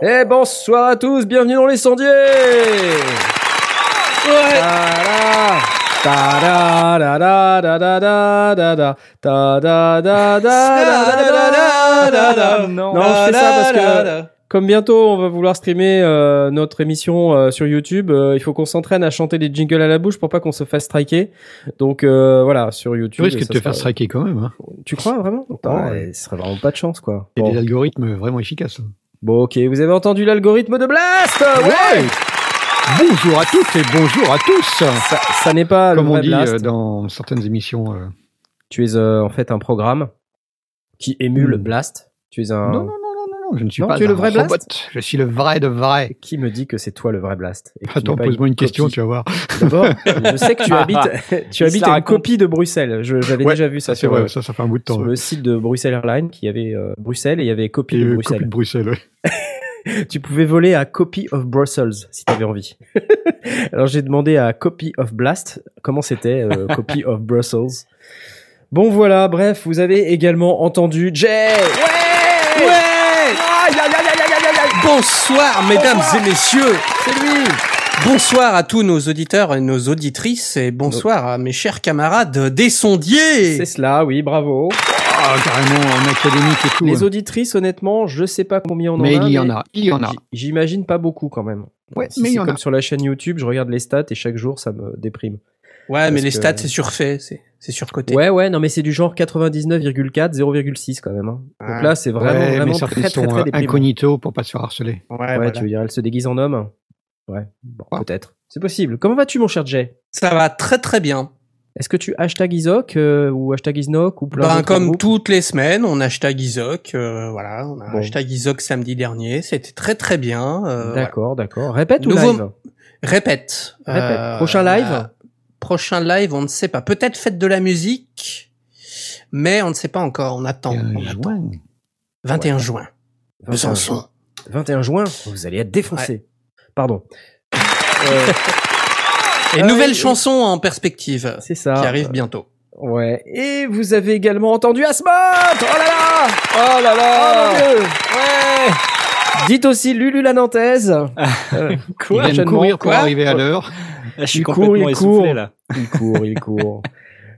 Eh bonsoir à tous, bienvenue dans les sondiers Ouais Non, je fais ça parce que comme bientôt on va vouloir streamer euh, notre émission euh, sur YouTube, euh, il faut qu'on s'entraîne à chanter des jingles à la bouche pour pas qu'on se fasse striker. Donc voilà, sur YouTube. Tu risques de te faire striker quand même. Hein. Tu crois vraiment? Ouais, Ce serait vraiment pas de chance quoi. Il y a des algorithmes vraiment efficaces. Bon, ok, vous avez entendu l'algorithme de Blast? Ouais, Bonjour à toutes et bonjour à tous. Ça, ça n'est pas Comme le on vrai dit Blast. euh, dans certaines émissions. euh. Tu es euh, en fait un programme qui émule Hmm. Blast. Tu es un... Non, non, non, non, non, non, je ne suis Non, pas tu es le vrai Blast robot. Je suis le vrai de vrai. Qui me dit que c'est toi le vrai Blast et Attends, pose-moi une question, tu vas voir. D'abord, je sais que tu habites, tu habites une copie de Bruxelles. Je- J'avais Ouais, déjà vu ça, C'est sur, vrai, euh, ça, ça fait un bout de temps. sur ouais. le site de Bruxelles Airlines qui avait euh, Bruxelles et il y avait copie Et, de Bruxelles. copie de Bruxelles, ouais. Tu pouvais voler à Copy of Brussels si tu avais envie. Alors j'ai demandé à Copy of Blast comment c'était euh, Copy of Brussels? Bon voilà, bref, vous avez également entendu Jay. Ouais Ouais Aïe, aïe, aïe, aïe, aïe, aïe, aïe. Bonsoir, mesdames Bonsoir. et messieurs. C'est lui. Bonsoir à tous nos auditeurs et nos auditrices et bonsoir à mes chers camarades des sondiers. C'est cela, oui, bravo. Ah, carrément en académique et tout. Les auditrices, honnêtement, je sais pas combien on Mais en a. il y en a, il y en a. J'imagine pas beaucoup quand même. Ouais, Si mais il c'est y en comme a. sur la chaîne YouTube, je regarde les stats et chaque jour ça me déprime. Ouais, mais les que- stats c'est surfait, c'est c'est surcoté. Ouais, ouais, non, mais c'est du genre 99,4, 0,6 quand même. hein. Donc là, c'est vraiment, Ouais, vraiment mais très, très, sont très, déprimant. incognito pour pas se faire harceler. Ouais, Ouais, voilà. tu veux dire, elle se déguise en homme? Ouais, bon, Ah. peut-être. C'est possible. Comment vas-tu, mon cher Jay? Ça va très très bien. Est-ce que tu hashtag Isoc euh, ou hashtag Isnoc ou plein Ben, comme groupes toutes les semaines, on hashtag Isoc, euh, voilà, on a Bon. hashtag Isoc samedi dernier, c'était très très bien. euh, voilà. D'accord, d'accord. Répète ou Nouveau- live Répète. Répète. Prochain live euh, Prochain live, on ne sait pas. Peut-être fête de la musique, mais on ne sait pas encore. On attend. On attend. joint. 21 juin. 21 Besançon. 21 juin, vous allez être défoncé. Pardon. Et nouvelle chanson en perspective c'est ça. qui arrive bientôt. Ouais. Et vous avez également entendu Asmod Oh là là Oh là là Oh mon Dieu Ouais Dites aussi Lulu la Nantaise. Euh, Il quoi vient de courir pour Quoi? arriver à l'heure. Je suis Il court, complètement il essoufflé court. là. Il court, il court.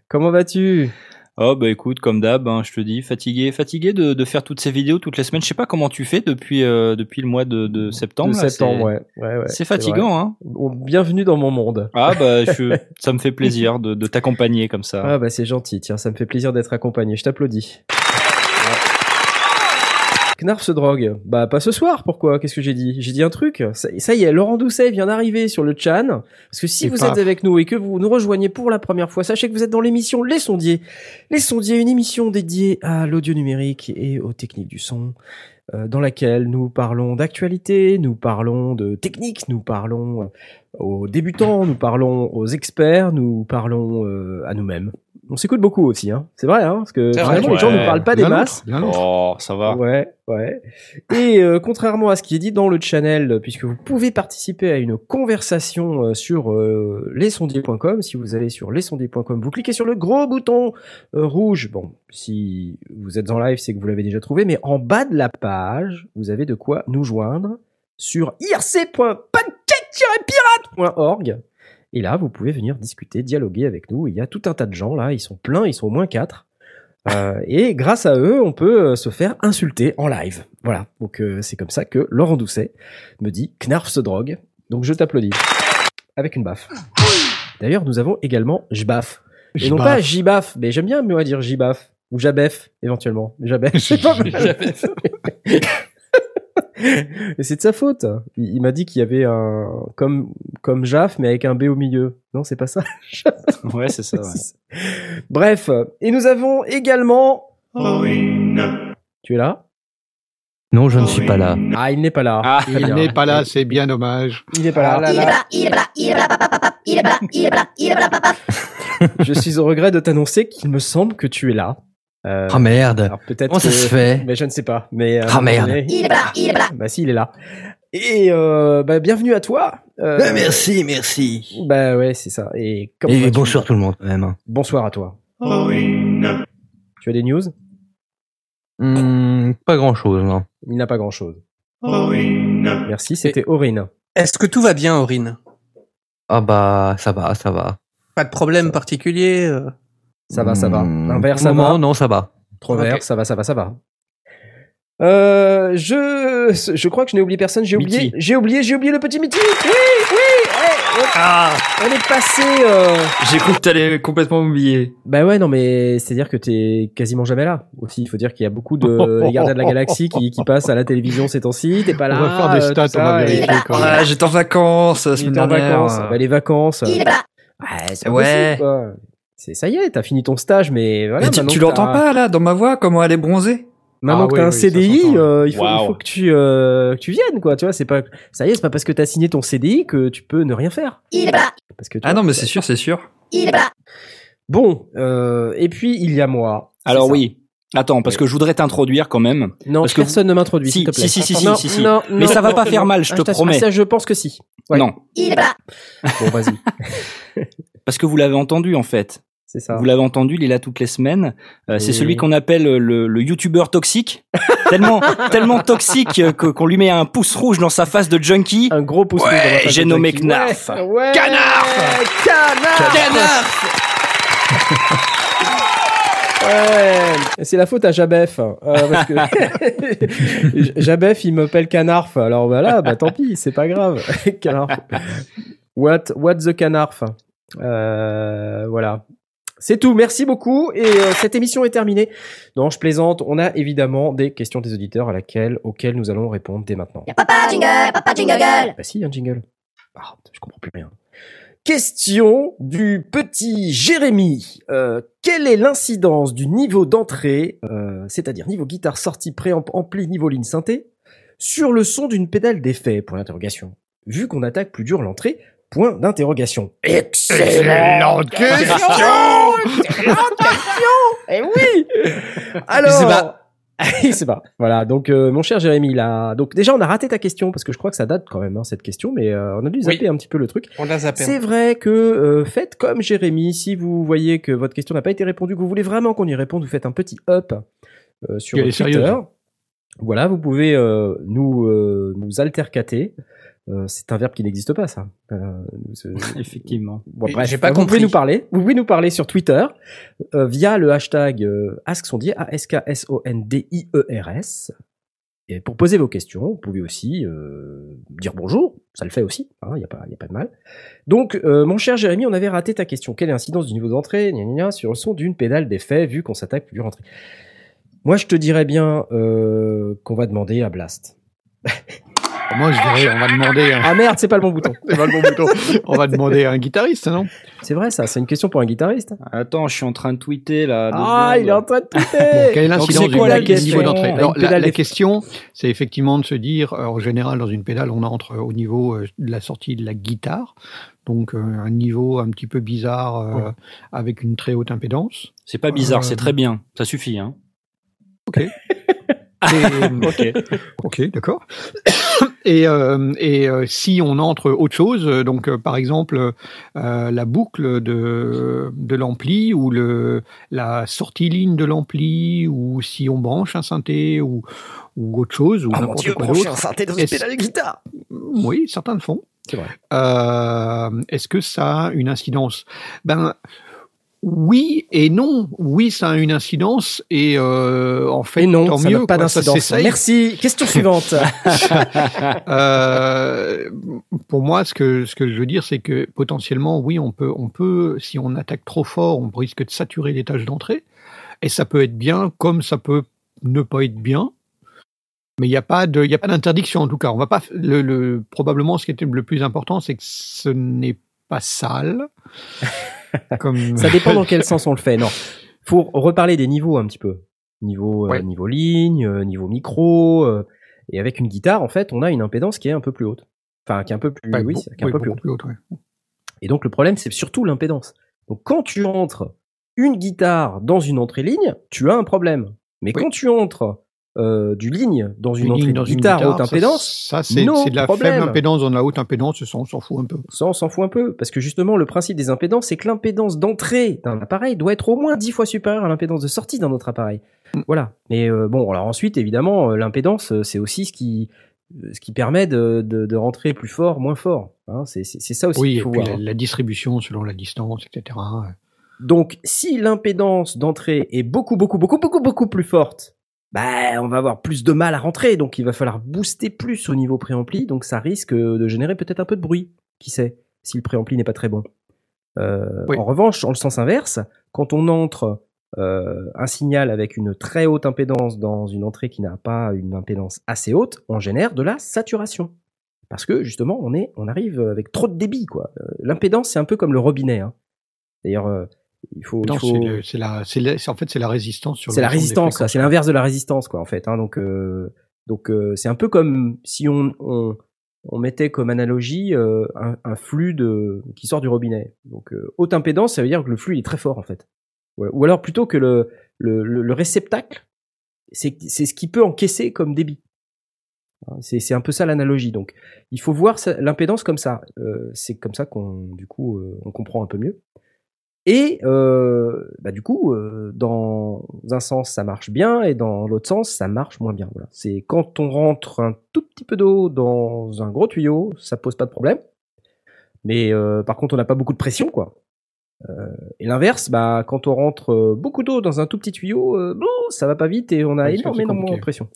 Comment vas-tu? Oh bah écoute, comme d'hab, hein, je te dis, fatigué, fatigué de, de faire toutes ces vidéos toutes les semaines. Je sais pas comment tu fais depuis euh, depuis le mois de, de septembre. De septembre, c'est- ouais. ouais, ouais C'est fatigant, hein. Bienvenue dans mon monde. Ah bah je, ça me fait plaisir de, de t'accompagner comme ça. Ah bah c'est gentil, tiens, ça me fait plaisir d'être accompagné, je t'applaudis. Knarf se drogue. Bah pas ce soir, pourquoi? Qu'est-ce que j'ai dit? J'ai dit un truc. Ça, ça y est, Laurent Doucet vient d'arriver sur le chan. Parce que si Et vous paf. êtes avec nous et que vous nous rejoignez pour la première fois, sachez que vous êtes dans l'émission Les Sondiers. Les Sondiers, une émission dédiée à l'audio numérique et aux techniques du son, euh, dans laquelle nous parlons d'actualité, nous parlons de technique, nous parlons euh, aux débutants, nous parlons aux experts, nous parlons euh, à nous-mêmes. On s'écoute beaucoup aussi, hein. C'est vrai, hein, parce que C'est vrai, finalement, les gens ne parlent pas des masses. bien. Oh, ça va. Ouais, ouais. Et euh, contrairement à ce qui est dit dans le channel, puisque vous pouvez participer à une conversation euh, sur euh, lesondiers.com, si vous allez sur lesondiers.com, vous cliquez sur le gros bouton euh, rouge. Bon, si vous êtes en live, c'est que vous l'avez déjà trouvé, mais en bas de la page, vous avez de quoi nous joindre sur irc.pancake-pirate.org. Et là, vous pouvez venir discuter, dialoguer avec nous. Il y a tout un tas de gens là, ils sont pleins, ils sont au moins quatre. Euh, et grâce à eux, on peut euh, se faire insulter en live. Voilà. Donc euh, c'est comme ça que Laurent Doucet me dit Knarf se drogue. Donc je t'applaudis. Avec une baffe. D'ailleurs, nous avons également Jbaf. Et non pas Jibaf, mais j'aime bien moi dire Jibaf. Ou Jabef, éventuellement. Jabef, c'est pas Et c'est de sa faute. Il, il m'a dit qu'il y avait un comme comme Jaf mais avec un B au milieu. Non, c'est pas ça. Ouais, c'est ça. ouais. Bref, et nous avons également Tu es là? Non, je ne suis pas là. Ah, il n'est pas là. Ah, Il est Il n'est pas là, c'est bien dommage. Il n'est pas là. Ah là là. Je suis au regret de t'annoncer qu'il me semble que tu es là. Euh, Ah merde. alors peut-être Comment ça se fait Mais je ne sais pas. Mais un Ah, merde. donné- Bah si, il est là. Et euh, bah, bienvenue à toi. Euh, Euh, merci, merci. Bah ouais, c'est ça. Et, bonsoir tout le monde quand même. hein. Bonsoir à toi. Tu as des news? Hmm, pas grand chose, non. Il n'a pas grand-chose. Merci, c'était Aurine. Est-ce que tout va bien, Aurine? Ah bah ça va, ça va. Pas de problème particulier euh? Ça va, ça va. Un verre, ça moment, va. Non, ça va. Trop Ok. vert, ça va, ça va, ça va. Euh, je, je crois que je n'ai oublié personne. J'ai oublié, j'ai oublié, j'ai oublié le petit Mitty. Oui, oui. ouais, on, Ah on est passé. Euh... J'ai cru que t'allais complètement oublier. Bah ouais, non, mais c'est à dire que t'es quasiment jamais là. Aussi, il faut dire qu'il y a beaucoup de les gardiens de la galaxie qui, qui passent à la télévision ces temps-ci. T'es pas là. On va faire des euh, stats, tout on va ça, et- vérifier quand même. Ouais, j'étais en vacances Il était en vacances. Bah, les vacances. Ouais, c'est pas Ouais. possible, quoi. C'est ça y est, t'as fini ton stage, mais voilà. Mais tu, l'entends pas là dans ma voix comment elle est bronzée Maintenant Ah que oui, t'as un oui, CDI, s'entend. euh, il, faut, il que tu euh, que tu viennes quoi. Tu vois, c'est pas ça y est, c'est pas parce que t'as signé ton CDI que tu peux ne rien faire. Parce que tu Ah vois, non mais c'est sûr c'est sûr. Bon, euh, et puis il y a moi. Alors ça. oui. Attends parce que je voudrais t'introduire quand même. Non, parce que personne ne m'introduit, Si, s'il te plaît. si, si, si, non, si, si. non, Mais non, ça va non, pas faire mal, je Ah, te promets. ah, ça, je pense que si. Ouais. Non Bon, vas-y, parce que vous l'avez entendu en fait. C'est ça. Vous l'avez entendu, il est là toutes les semaines. Euh, c'est celui qu'on appelle le, le youtubeur toxique. tellement, tellement toxique euh, qu'on lui met un pouce rouge dans sa face de junkie. Un gros pouce Ouais, rouge j'ai nommé. Knarf. Ouais, ouais, Canarf. Canarf. Canard Ouais, c'est la faute à Jabef. euh, parce que Jabef, il m'appelle Canarf. Alors voilà, bah tant pis, c'est pas grave. Canarf. What, what the Canarf Euh, Voilà. C'est tout, merci beaucoup. Et euh, cette émission est terminée. Non, je plaisante. On a évidemment des questions des auditeurs à laquelle, auxquelles nous allons répondre dès maintenant. Papa jingle, papa jingle. Bah si, un jingle. Ah, je comprends plus rien. Question du petit Jérémy. Euh, quelle est l'incidence du niveau d'entrée, euh, c'est-à-dire niveau guitare sortie préamp ampli niveau ligne synthé, sur le son d'une pédale d'effet? Point d'interrogation. Vu qu'on attaque plus dur l'entrée, point d'interrogation. Excellente question Excellente question Eh oui Alors... Il sait pas. Voilà, donc euh, mon cher Jérémy, là, donc déjà on a raté ta question parce que je crois que ça date quand même hein, cette question, mais euh, on a dû zapper un petit peu le truc. On l'a zappé. C'est vrai que euh, faites comme Jérémy, si vous voyez que votre question n'a pas été répondue, que vous voulez vraiment qu'on y réponde, vous faites un petit up euh, sur Twitter. sérieuse. Voilà, vous pouvez euh, nous euh, nous altercater. Euh, c'est un verbe qui n'existe pas, ça. Euh, c'est- Effectivement. Bon, bref, j'ai pas vous pouvez compris. nous parler. Vous pouvez nous parler sur Twitter euh, via le hashtag euh, AskSondier, A-S-K-S-O-N-D-I-E-R-S. E Et pour poser vos questions, vous pouvez aussi euh, dire bonjour, ça le fait aussi, il n'y a, pas- y a pas de mal. Donc, euh, mon cher Jérémy, on avait raté ta question. Quelle est l'incidence du niveau d'entrée gna, gna, gna, sur le son d'une pédale d'effet vu qu'on s'attaque plus dur entrée Moi, je te dirais bien euh, qu'on va demander à Blast. Moi, je dirais, on va demander, un... Ah merde, c'est pas le bon bouton. c'est pas le bon bouton. on va demander à un guitariste, non? C'est vrai ça, c'est une question pour un guitariste. Attends, je suis en train de tweeter là. Ah, secondes. il est en train de tweeter quelle est l'incidence quoi la niveau question d'entrée? Une Alors, la, question, c'est effectivement de se dire, euh, en général, dans une pédale, on entre au niveau euh, de la sortie de la guitare, donc euh, un niveau un petit peu bizarre euh, avec une très haute impédance. C'est pas bizarre, Euh, c'est très bien. Ça suffit, hein. Et, Ok. Ok, d'accord. et euh, et euh, si on entre autre chose, euh, donc euh, par exemple euh, la boucle de de l'ampli ou le la sortie ligne de l'ampli ou si on branche un synthé ou ou autre chose ou n'importe quoi d'autre. synthé dans une pédale de guitare. Oui, certains le font. C'est vrai. Euh, Est-ce que ça a une incidence? Ben oui et non. Oui, ça a une incidence et euh, en fait Et non, tant ça mieux. pas d'incidence. Merci. Question suivante. Euh, pour moi, ce que ce que je veux dire, c'est que potentiellement, oui, on peut on peut si on attaque trop fort, on risque de saturer les tâches d'entrée et ça peut être bien comme ça peut ne pas être bien. Mais il n'y a pas de, il a pas d'interdiction en tout cas. On va pas le, le probablement ce qui était le plus important, c'est que ce n'est pas sale. comme Ça dépend dans quel sens on le fait. Non. Faut reparler des niveaux un petit peu. Niveau, euh, Ouais. niveau ligne, euh, niveau micro. euh, Et avec une guitare, en fait, on a une impédance qui est un peu plus haute. Enfin, qui est un peu plus, Ouais, oui, beau- qui est un peu plus haute. plus haute, ouais. Et donc le problème, c'est surtout l'impédance. Donc quand tu entres une guitare dans une entrée ligne, tu as un problème. Mais Oui. quand tu entres euh, du ligne dans une, Une entrée ligne de dans une guitare, haute ça- impédance, Ça, c'est no c'est de la problème. faible impédance dans la haute impédance, ça, on s'en fout un peu. ça on s'en fout un peu. Parce que justement, le principe des impédances, c'est que l'impédance d'entrée d'un appareil doit être au moins 10 fois supérieure à l'impédance de sortie d'un autre appareil. Mm. Voilà. Mais euh, bon, alors ensuite, évidemment, euh, l'impédance, c'est aussi ce qui ce qui permet de, de, de rentrer plus fort, moins fort. Hein, c'est ça aussi Oui, et faut puis voir. la, la distribution selon la distance, etc. Donc, si l'impédance d'entrée est beaucoup, beaucoup, beaucoup, beaucoup, beaucoup plus forte, bah, on va avoir plus de mal à rentrer. Donc, il va falloir booster plus au niveau préampli. Donc, ça risque de générer peut-être un peu de bruit. Qui sait si le préampli n'est pas très bon. Euh, Oui. En revanche, en le sens inverse, quand on entre euh, un signal avec une très haute impédance dans une entrée qui n'a pas une impédance assez haute, on génère de la saturation. Parce que justement, on est, on arrive avec trop de débit, quoi. Euh, L'impédance, c'est un peu comme le robinet. Hein. D'ailleurs, euh, il faut. il faut- c'est le- c'est la, c'est la- c'est- en fait c'est la résistance sur. c'est la résistance, c'est l'inverse de la résistance, quoi, en fait. Hein. Donc, euh, donc euh, c'est un peu comme si on, on, on mettait comme analogie euh, un, un flux de qui sort du robinet. Donc, euh, haute impédance, ça veut dire que le flux il est très fort, en fait. Ouais. Ou alors plutôt que le, le, le, le réceptacle, c'est c'est ce qui peut encaisser comme débit. Hein, C'est c'est un peu ça l'analogie. Donc, il faut voir ça- l'impédance comme ça. Euh, c'est comme ça qu'on, du coup, euh, on comprend un peu mieux. Et euh, bah, du coup, euh, dans un sens, ça marche bien, et dans l'autre sens, ça marche moins bien. Voilà. C'est quand on rentre un tout petit peu d'eau dans un gros tuyau, ça pose pas de problème. Mais euh, par contre, on n'a pas beaucoup de pression, quoi. Euh, et l'inverse, bah, quand on rentre euh, beaucoup d'eau dans un tout petit tuyau, euh, bon, ça va pas vite et on a Ouais, énormément de pression.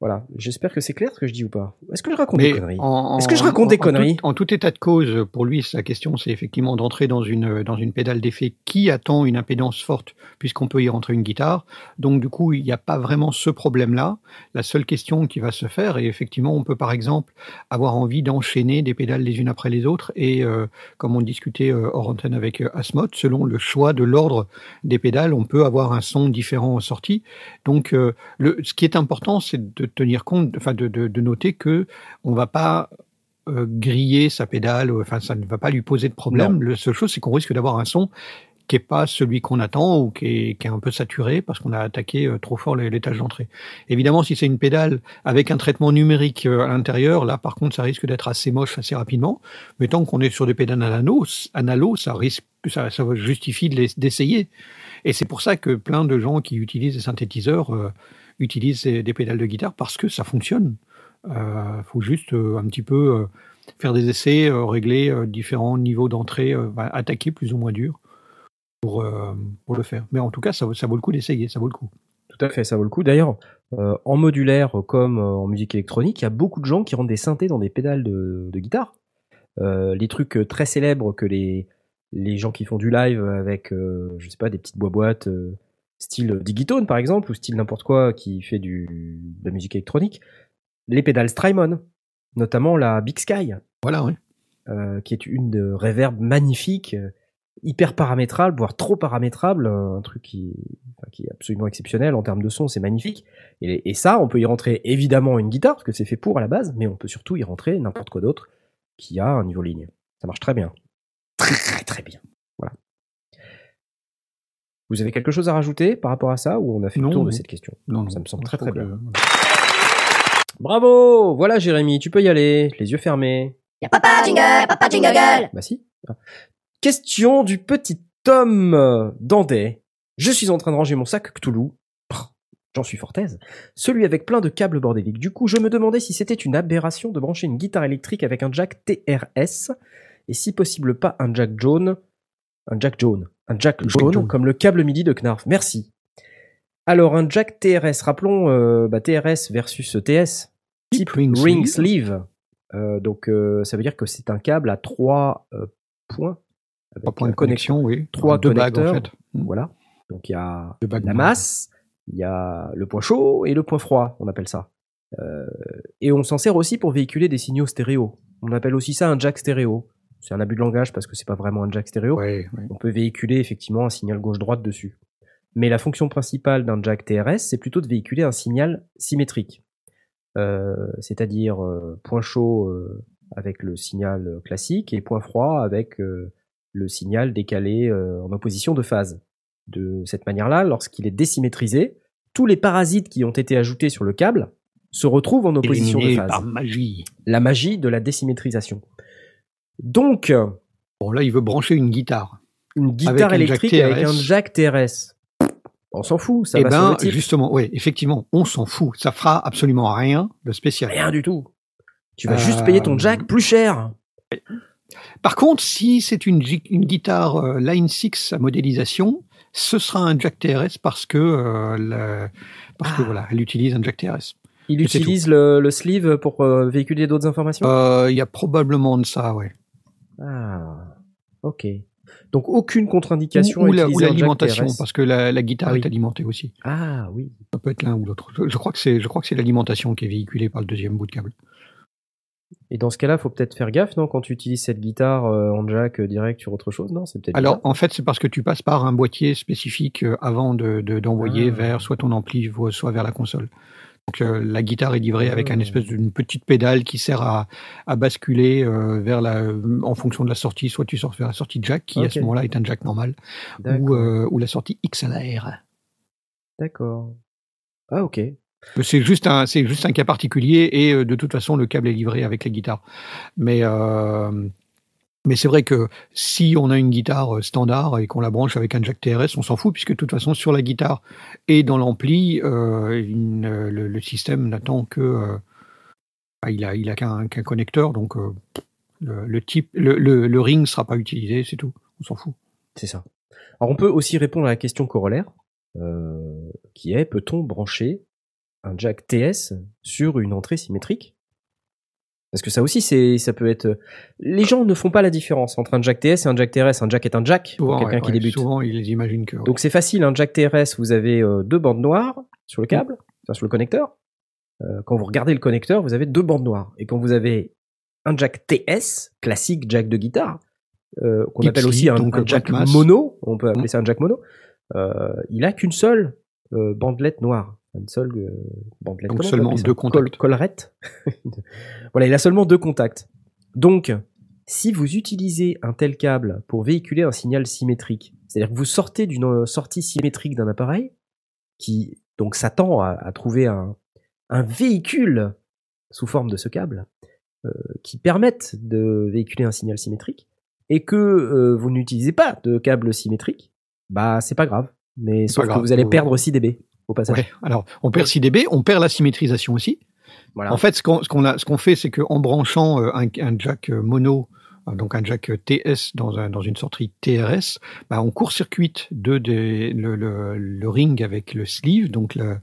Voilà. J'espère que c'est clair ce que je dis ou pas. Est-ce que je raconte Mais des conneries en- Est-ce que je en- raconte des en- en conneries tout, en tout état de cause, pour lui, sa question, c'est effectivement d'entrer dans une, dans une pédale d'effet qui attend une impédance forte, puisqu'on peut y rentrer une guitare. Donc, du coup, il n'y a pas vraiment ce problème-là. La seule question qui va se faire, et effectivement, on peut par exemple avoir envie d'enchaîner des pédales les unes après les autres, et euh, comme on discutait euh, hors antenne avec euh, Asmod, selon le choix de l'ordre des pédales, on peut avoir un son différent en sortie. Donc, euh, le, ce qui est important, c'est de tenir compte, enfin, de, de, de noter que on va pas euh, griller sa pédale, ou- enfin, ça ne va pas lui poser de problème. La seule chose, c'est qu'on risque d'avoir un son qui est pas celui qu'on attend ou qui est, qui est un peu saturé parce qu'on a attaqué euh, trop fort l'étage d'entrée. Évidemment, si c'est une pédale avec un traitement numérique euh, à l'intérieur, là, par contre, ça risque d'être assez moche assez rapidement. Mais tant qu'on est sur des pédales analo, analo ça risque, ça, ça justifie de d'essayer. Et c'est pour ça que plein de gens qui utilisent des synthétiseurs euh, utilisent des, pédales de guitare parce que ça fonctionne. Il faut juste euh, un petit peu euh, faire des essais, euh, régler euh, différents niveaux d'entrée, euh, bah, attaquer plus ou moins dur pour, euh, pour le faire. Mais en tout cas, ça, vaut- ça vaut le coup d'essayer, ça vaut le coup. Tout à fait, ça vaut le coup. D'ailleurs, euh, en modulaire comme euh, en musique électronique, il y a beaucoup de gens qui rendent des synthés dans des pédales de, guitare. Euh, les trucs euh, très célèbres que les, les gens qui font du live avec, euh, je sais pas, des petites boîtes euh, style Digitone par exemple, ou style n'importe quoi qui fait du, de la musique électronique, les pédales Strymon, notamment la Big Sky, Voilà, oui. euh, qui est une de reverb magnifique, euh, hyper paramétrable, voire trop paramétrable, euh, un truc qui, qui est absolument exceptionnel en termes de son, c'est magnifique. Et, et ça, on peut y rentrer évidemment une guitare, parce que c'est fait pour à la base, mais on peut surtout y rentrer n'importe quoi d'autre qui a un niveau ligne. Ça marche très bien. Très très bien. Vous avez quelque chose à rajouter par rapport à ça, ou on a fait Non, le tour de cette question? Non, Ça me semble très, très que- bien. Bravo Voilà Jérémy, tu peux y aller, les yeux fermés. Y'a papa jingle, y'a papa jingle Bah si. Question du petit Tom Dandet. Je suis en train de ranger mon sac Cthulhu. J'en suis fort aise. Celui avec plein de câbles bordéliques. Du coup, je me demandais si c'était une aberration de brancher une guitare électrique avec un jack TRS et si possible pas un jack jaune. Un jack jaune. Un jack jaune, jaune. comme le câble MIDI de Knarf. Merci. Alors, un jack TRS, rappelons euh, bah, TRS versus TS. Type ring ring, sleeve. Euh, donc, euh, ça veut dire que c'est un câble à trois points. Avec Trois points de connexion, oui. Trois Deux bagues, en connecteurs. fait. Mm. Voilà. Donc, il y a la masse, il y a le point chaud et le point froid, on appelle ça. Et on s'en sert aussi pour véhiculer des signaux stéréo. On appelle aussi ça un jack stéréo. C'est un abus de langage parce que c'est pas vraiment un jack stéréo. On peut véhiculer effectivement un signal gauche-droite dessus. Mais la fonction principale d'un jack TRS, c'est plutôt de véhiculer un signal symétrique. euh, c'est-à-dire euh, point chaud euh, avec le signal classique et point froid avec le signal décalé en opposition de phase. De cette manière-là, lorsqu'il est désymétrisé, tous les parasites qui ont été ajoutés sur le câble se retrouvent en opposition Éliminé de phase. par magie. La magie de la désymétrisation. Donc, Bon, là, il veut brancher une guitare. une guitare électrique avec un jack TRS. On s'en fout, ça Eh va sur ben, le titre. justement, oui, effectivement, on s'en fout. Ça fera absolument rien de spécial. Rien du tout. Tu vas Euh, juste payer ton jack plus cher. Par contre, si c'est une, guitare euh, Line 6 à modélisation, ce sera un jack TRS parce que, euh, le- parce que Ah. voilà, elle utilise un jack TRS. Il Et utilise le, le sleeve pour euh, véhiculer d'autres informations? Euh, Il y a probablement de ça, ouais. Ah, ok. Donc aucune contre-indication Ou, ou la- ou l'alimentation, parce que la, la guitare Ah oui. est alimentée aussi. Ah oui. Ça peut être l'un ou l'autre. Je, crois que c'est, je crois que c'est l'alimentation qui est véhiculée par le deuxième bout de câble. Et dans ce cas-là, faut peut-être faire gaffe, non Quand tu utilises cette guitare euh, en jack euh, direct sur autre chose, non C'est peut-être. Alors, bizarre. en fait, c'est parce que tu passes par un boîtier spécifique euh, avant de, de- d'envoyer Ah. vers soit ton ampli, soit vers la console. Donc, euh, la guitare est livrée avec un espèce d'une petite pédale qui sert à, à basculer euh, vers la, en fonction de la sortie. Soit tu sors vers la sortie jack, qui à ce moment-là est un jack normal, ou, euh, ou la sortie XLR. D'accord. Ah ok. C'est juste un, c'est juste un cas particulier et euh, de toute façon le câble est livré avec la guitare. Mais euh, mais c'est vrai que si on a une guitare euh, standard et qu'on la branche avec un jack TRS, on s'en fout puisque de toute façon sur la guitare et dans l'ampli, euh, euh, le, système n'attend que euh, ah, il a a qu'un connecteur donc le, type le, ring sera pas utilisé, c'est tout. On s'en fout. C'est ça. Alors on peut aussi répondre à la question corollaire, qui est peut-on brancher un jack TS sur une entrée symétrique? Parce que ça aussi, c'est, ça peut être. Les gens ne font pas la différence entre un jack TS et un jack TRS. Un jack est un jack pour quelqu'un ouais, qui ouais, débute. souvent ils imaginent que Donc c'est facile, un jack TRS, vous avez euh, deux bandes noires sur le câble, enfin sur le connecteur. Euh, quand vous regardez le connecteur, vous avez deux bandes noires. Et quand vous avez un jack TS, classique jack de guitare, euh, qu'on appelle aussi un, euh, jack mono, on peut appeler ça un jack mono, euh, il a qu'une seule euh, bandelette noire. Une seule euh, bandelette. Donc seulement deux contacts. Col- voilà, il a seulement deux contacts. Donc, si vous utilisez un tel câble pour véhiculer un signal symétrique, c'est-à-dire que vous sortez d'une euh, sortie symétrique d'un appareil qui donc s'attend à, à trouver un, un véhicule sous forme de ce câble euh, qui permette de véhiculer un signal symétrique et que euh, vous n'utilisez pas de câble symétrique, bah c'est pas grave. Mais sauf que vous allez perdre 6 dB au passage. Ouais. Alors, on perd 6 dB, on perd la symétrisation aussi. Voilà. En fait, ce qu'on ce qu'on a, ce qu'on fait, c'est qu'en branchant euh, un, un jack euh, mono, donc un jack TS dans, un, dans une sortie TRS, bah, on court-circuite de, le, le, le ring avec le sleeve, donc le,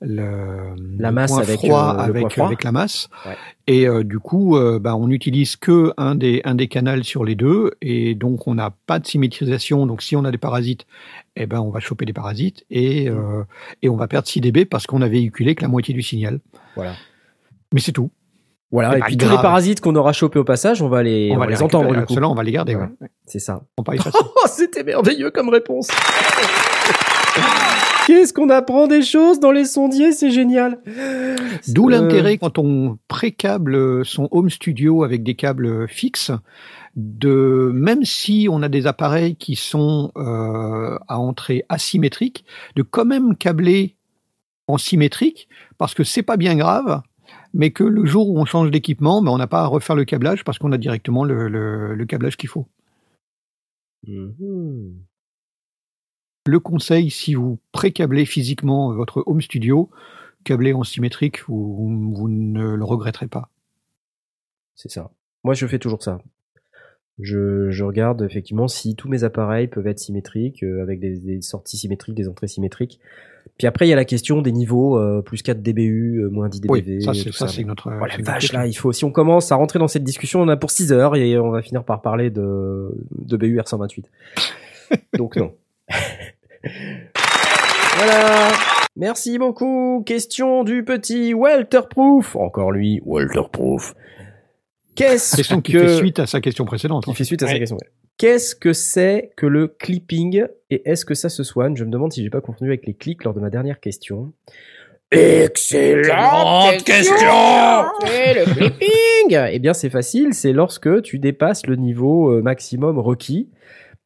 le, La masse point avec, froid euh, le avec, point froid. avec la masse. Ouais. Et euh, du coup, euh, bah, on n'utilise que un des, un des canals sur les deux, et donc on n'a pas de symétrisation. Donc si on a des parasites, eh ben on va choper des parasites et, euh, et on va perdre 6 dB parce qu'on a véhiculé que la moitié du signal. Voilà. Mais c'est tout. Voilà, et puis tous les parasites qu'on aura chopés au passage, on va les, on va les entendre du coup. Ceux-là, on va les garder. Ouais. ouais. C'est ça. On. Oh, c'était merveilleux comme réponse. Qu'est-ce qu'on apprend des choses dans les sondiers, c'est génial. D'où Euh, l'intérêt quand on pré-câble son home studio avec des câbles fixes, de même si on a des appareils qui sont euh, à entrée asymétrique, de quand même câbler en symétrique, parce que c'est pas bien grave, mais que le jour où on change d'équipement, ben, on n'a pas à refaire le câblage parce qu'on a directement le, le- le câblage qu'il faut. Mhm. Le conseil, si vous pré-câblez physiquement votre home studio, câblez en symétrique, vous, vous ne le regretterez pas. C'est ça. Moi, je fais toujours ça. Je, je regarde effectivement si tous mes appareils peuvent être symétriques, euh, avec des, des sorties symétriques, des entrées symétriques. Puis après, il y a la question des niveaux, euh, plus 4 dBU, euh, moins 10 dBV. Oui, ça c'est tout ça, c'est notre. Oh la vache, là, il faut, si on commence à rentrer dans cette discussion, on a pour 6 heures et on va finir par parler de, de BU R128. Donc non. voilà. Merci beaucoup. Question du petit Walter Proof. Encore lui, Walter Proof. Qu'est-ce Question qui que... fait suite à sa question précédente. qui fait suite à sa Ouais. question. Qu'est-ce que c'est que le clipping? Et est-ce que ça se soigne? Je me demande si j'ai pas confondu avec les clics lors de ma dernière question. Excellente question C'est le clipping Eh bien, c'est facile, c'est lorsque tu dépasses le niveau euh, maximum requis,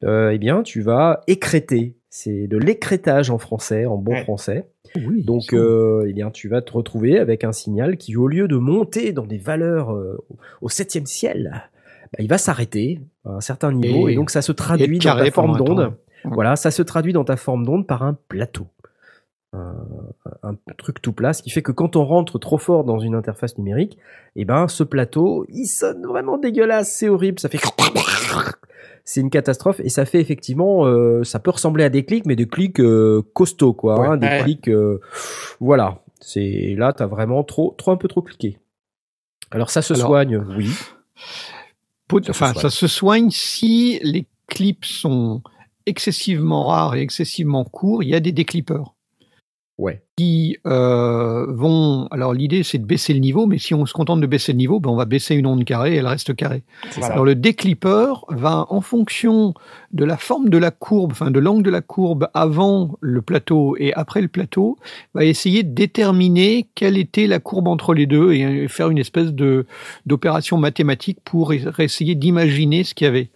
euh, eh bien, tu vas écréter. C'est de l'écrétage en français, en bon Ouais. français. Oui, Donc, euh, eh bien, tu vas te retrouver avec un signal qui, au lieu de monter dans des valeurs euh, au septième ciel, bah, il va s'arrêter à un certain niveau, et, Et- donc ça se traduit dans ta forme d'onde. Voilà, ça se traduit dans ta forme d'onde par un plateau. Un, un truc tout plat, ce qui fait que quand on rentre trop fort dans une interface numérique, eh ben ce plateau, il sonne vraiment dégueulasse, c'est horrible, ça fait c'est une catastrophe et ça fait effectivement, euh, ça peut ressembler à des clics, mais des clics euh, costauds quoi, hein, des Ouais. clics, euh, voilà, c'est là t'as vraiment trop, trop un peu trop cliqué. Alors ça se Alors- soigne, oui. Enfin, ça se soigne si les clips sont excessivement rares et excessivement courts. Il y a des déclippeurs Ouais. qui euh, vont. Alors l'idée c'est de baisser le niveau, mais si on se contente de baisser le niveau, ben, on va baisser une onde carrée et elle reste carrée. Voilà. Alors le déclippeur va, en fonction de la forme de la courbe, enfin de l'angle de la courbe avant le plateau et après le plateau, va essayer de déterminer quelle était la courbe entre les deux et euh, faire une espèce de d'opération mathématique pour essayer d'imaginer ce qu'il y avait.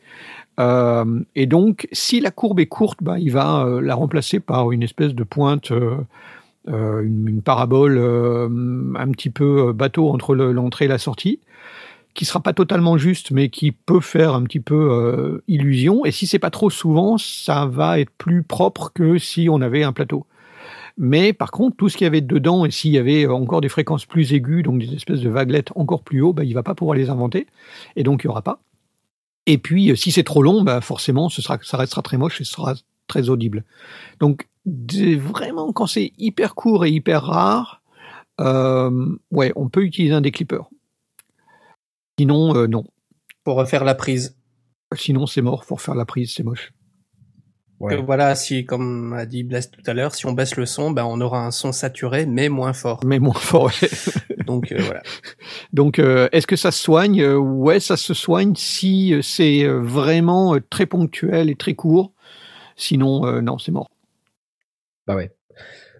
Euh, et donc, si la courbe est courte, bah, il va euh, la remplacer par une espèce de pointe, euh, une, parabole un petit peu bateau entre le- l'entrée et la sortie, qui sera pas totalement juste, mais qui peut faire un petit peu illusion. Et si c'est pas trop souvent, ça va être plus propre que si on avait un plateau. Mais par contre, tout ce qu'il y avait dedans, et s'il y avait encore des fréquences plus aiguës, donc des espèces de vaguelettes encore plus haut, bah, il va pas pouvoir les inventer, et donc il y aura pas. Et puis, euh, si c'est trop long, bah, forcément, ce sera, ça restera très moche et ce sera très audible. Donc, vraiment, quand c'est hyper court et hyper rare, euh, ouais, on peut utiliser un déclippeur. Sinon, euh, non. Pour refaire la prise. Sinon, c'est mort. Pour faire la prise, c'est moche. Ouais. Que voilà, si, comme a dit Blaise tout à l'heure, si on baisse le son, ben, on aura un son saturé, mais moins fort. Mais moins fort. ouais. Donc, euh, voilà. Donc, euh, est-ce que ça se soigne Euh, Ouais, ça se soigne si c'est vraiment très ponctuel et très court. Sinon, euh, non, c'est mort. Bah ouais.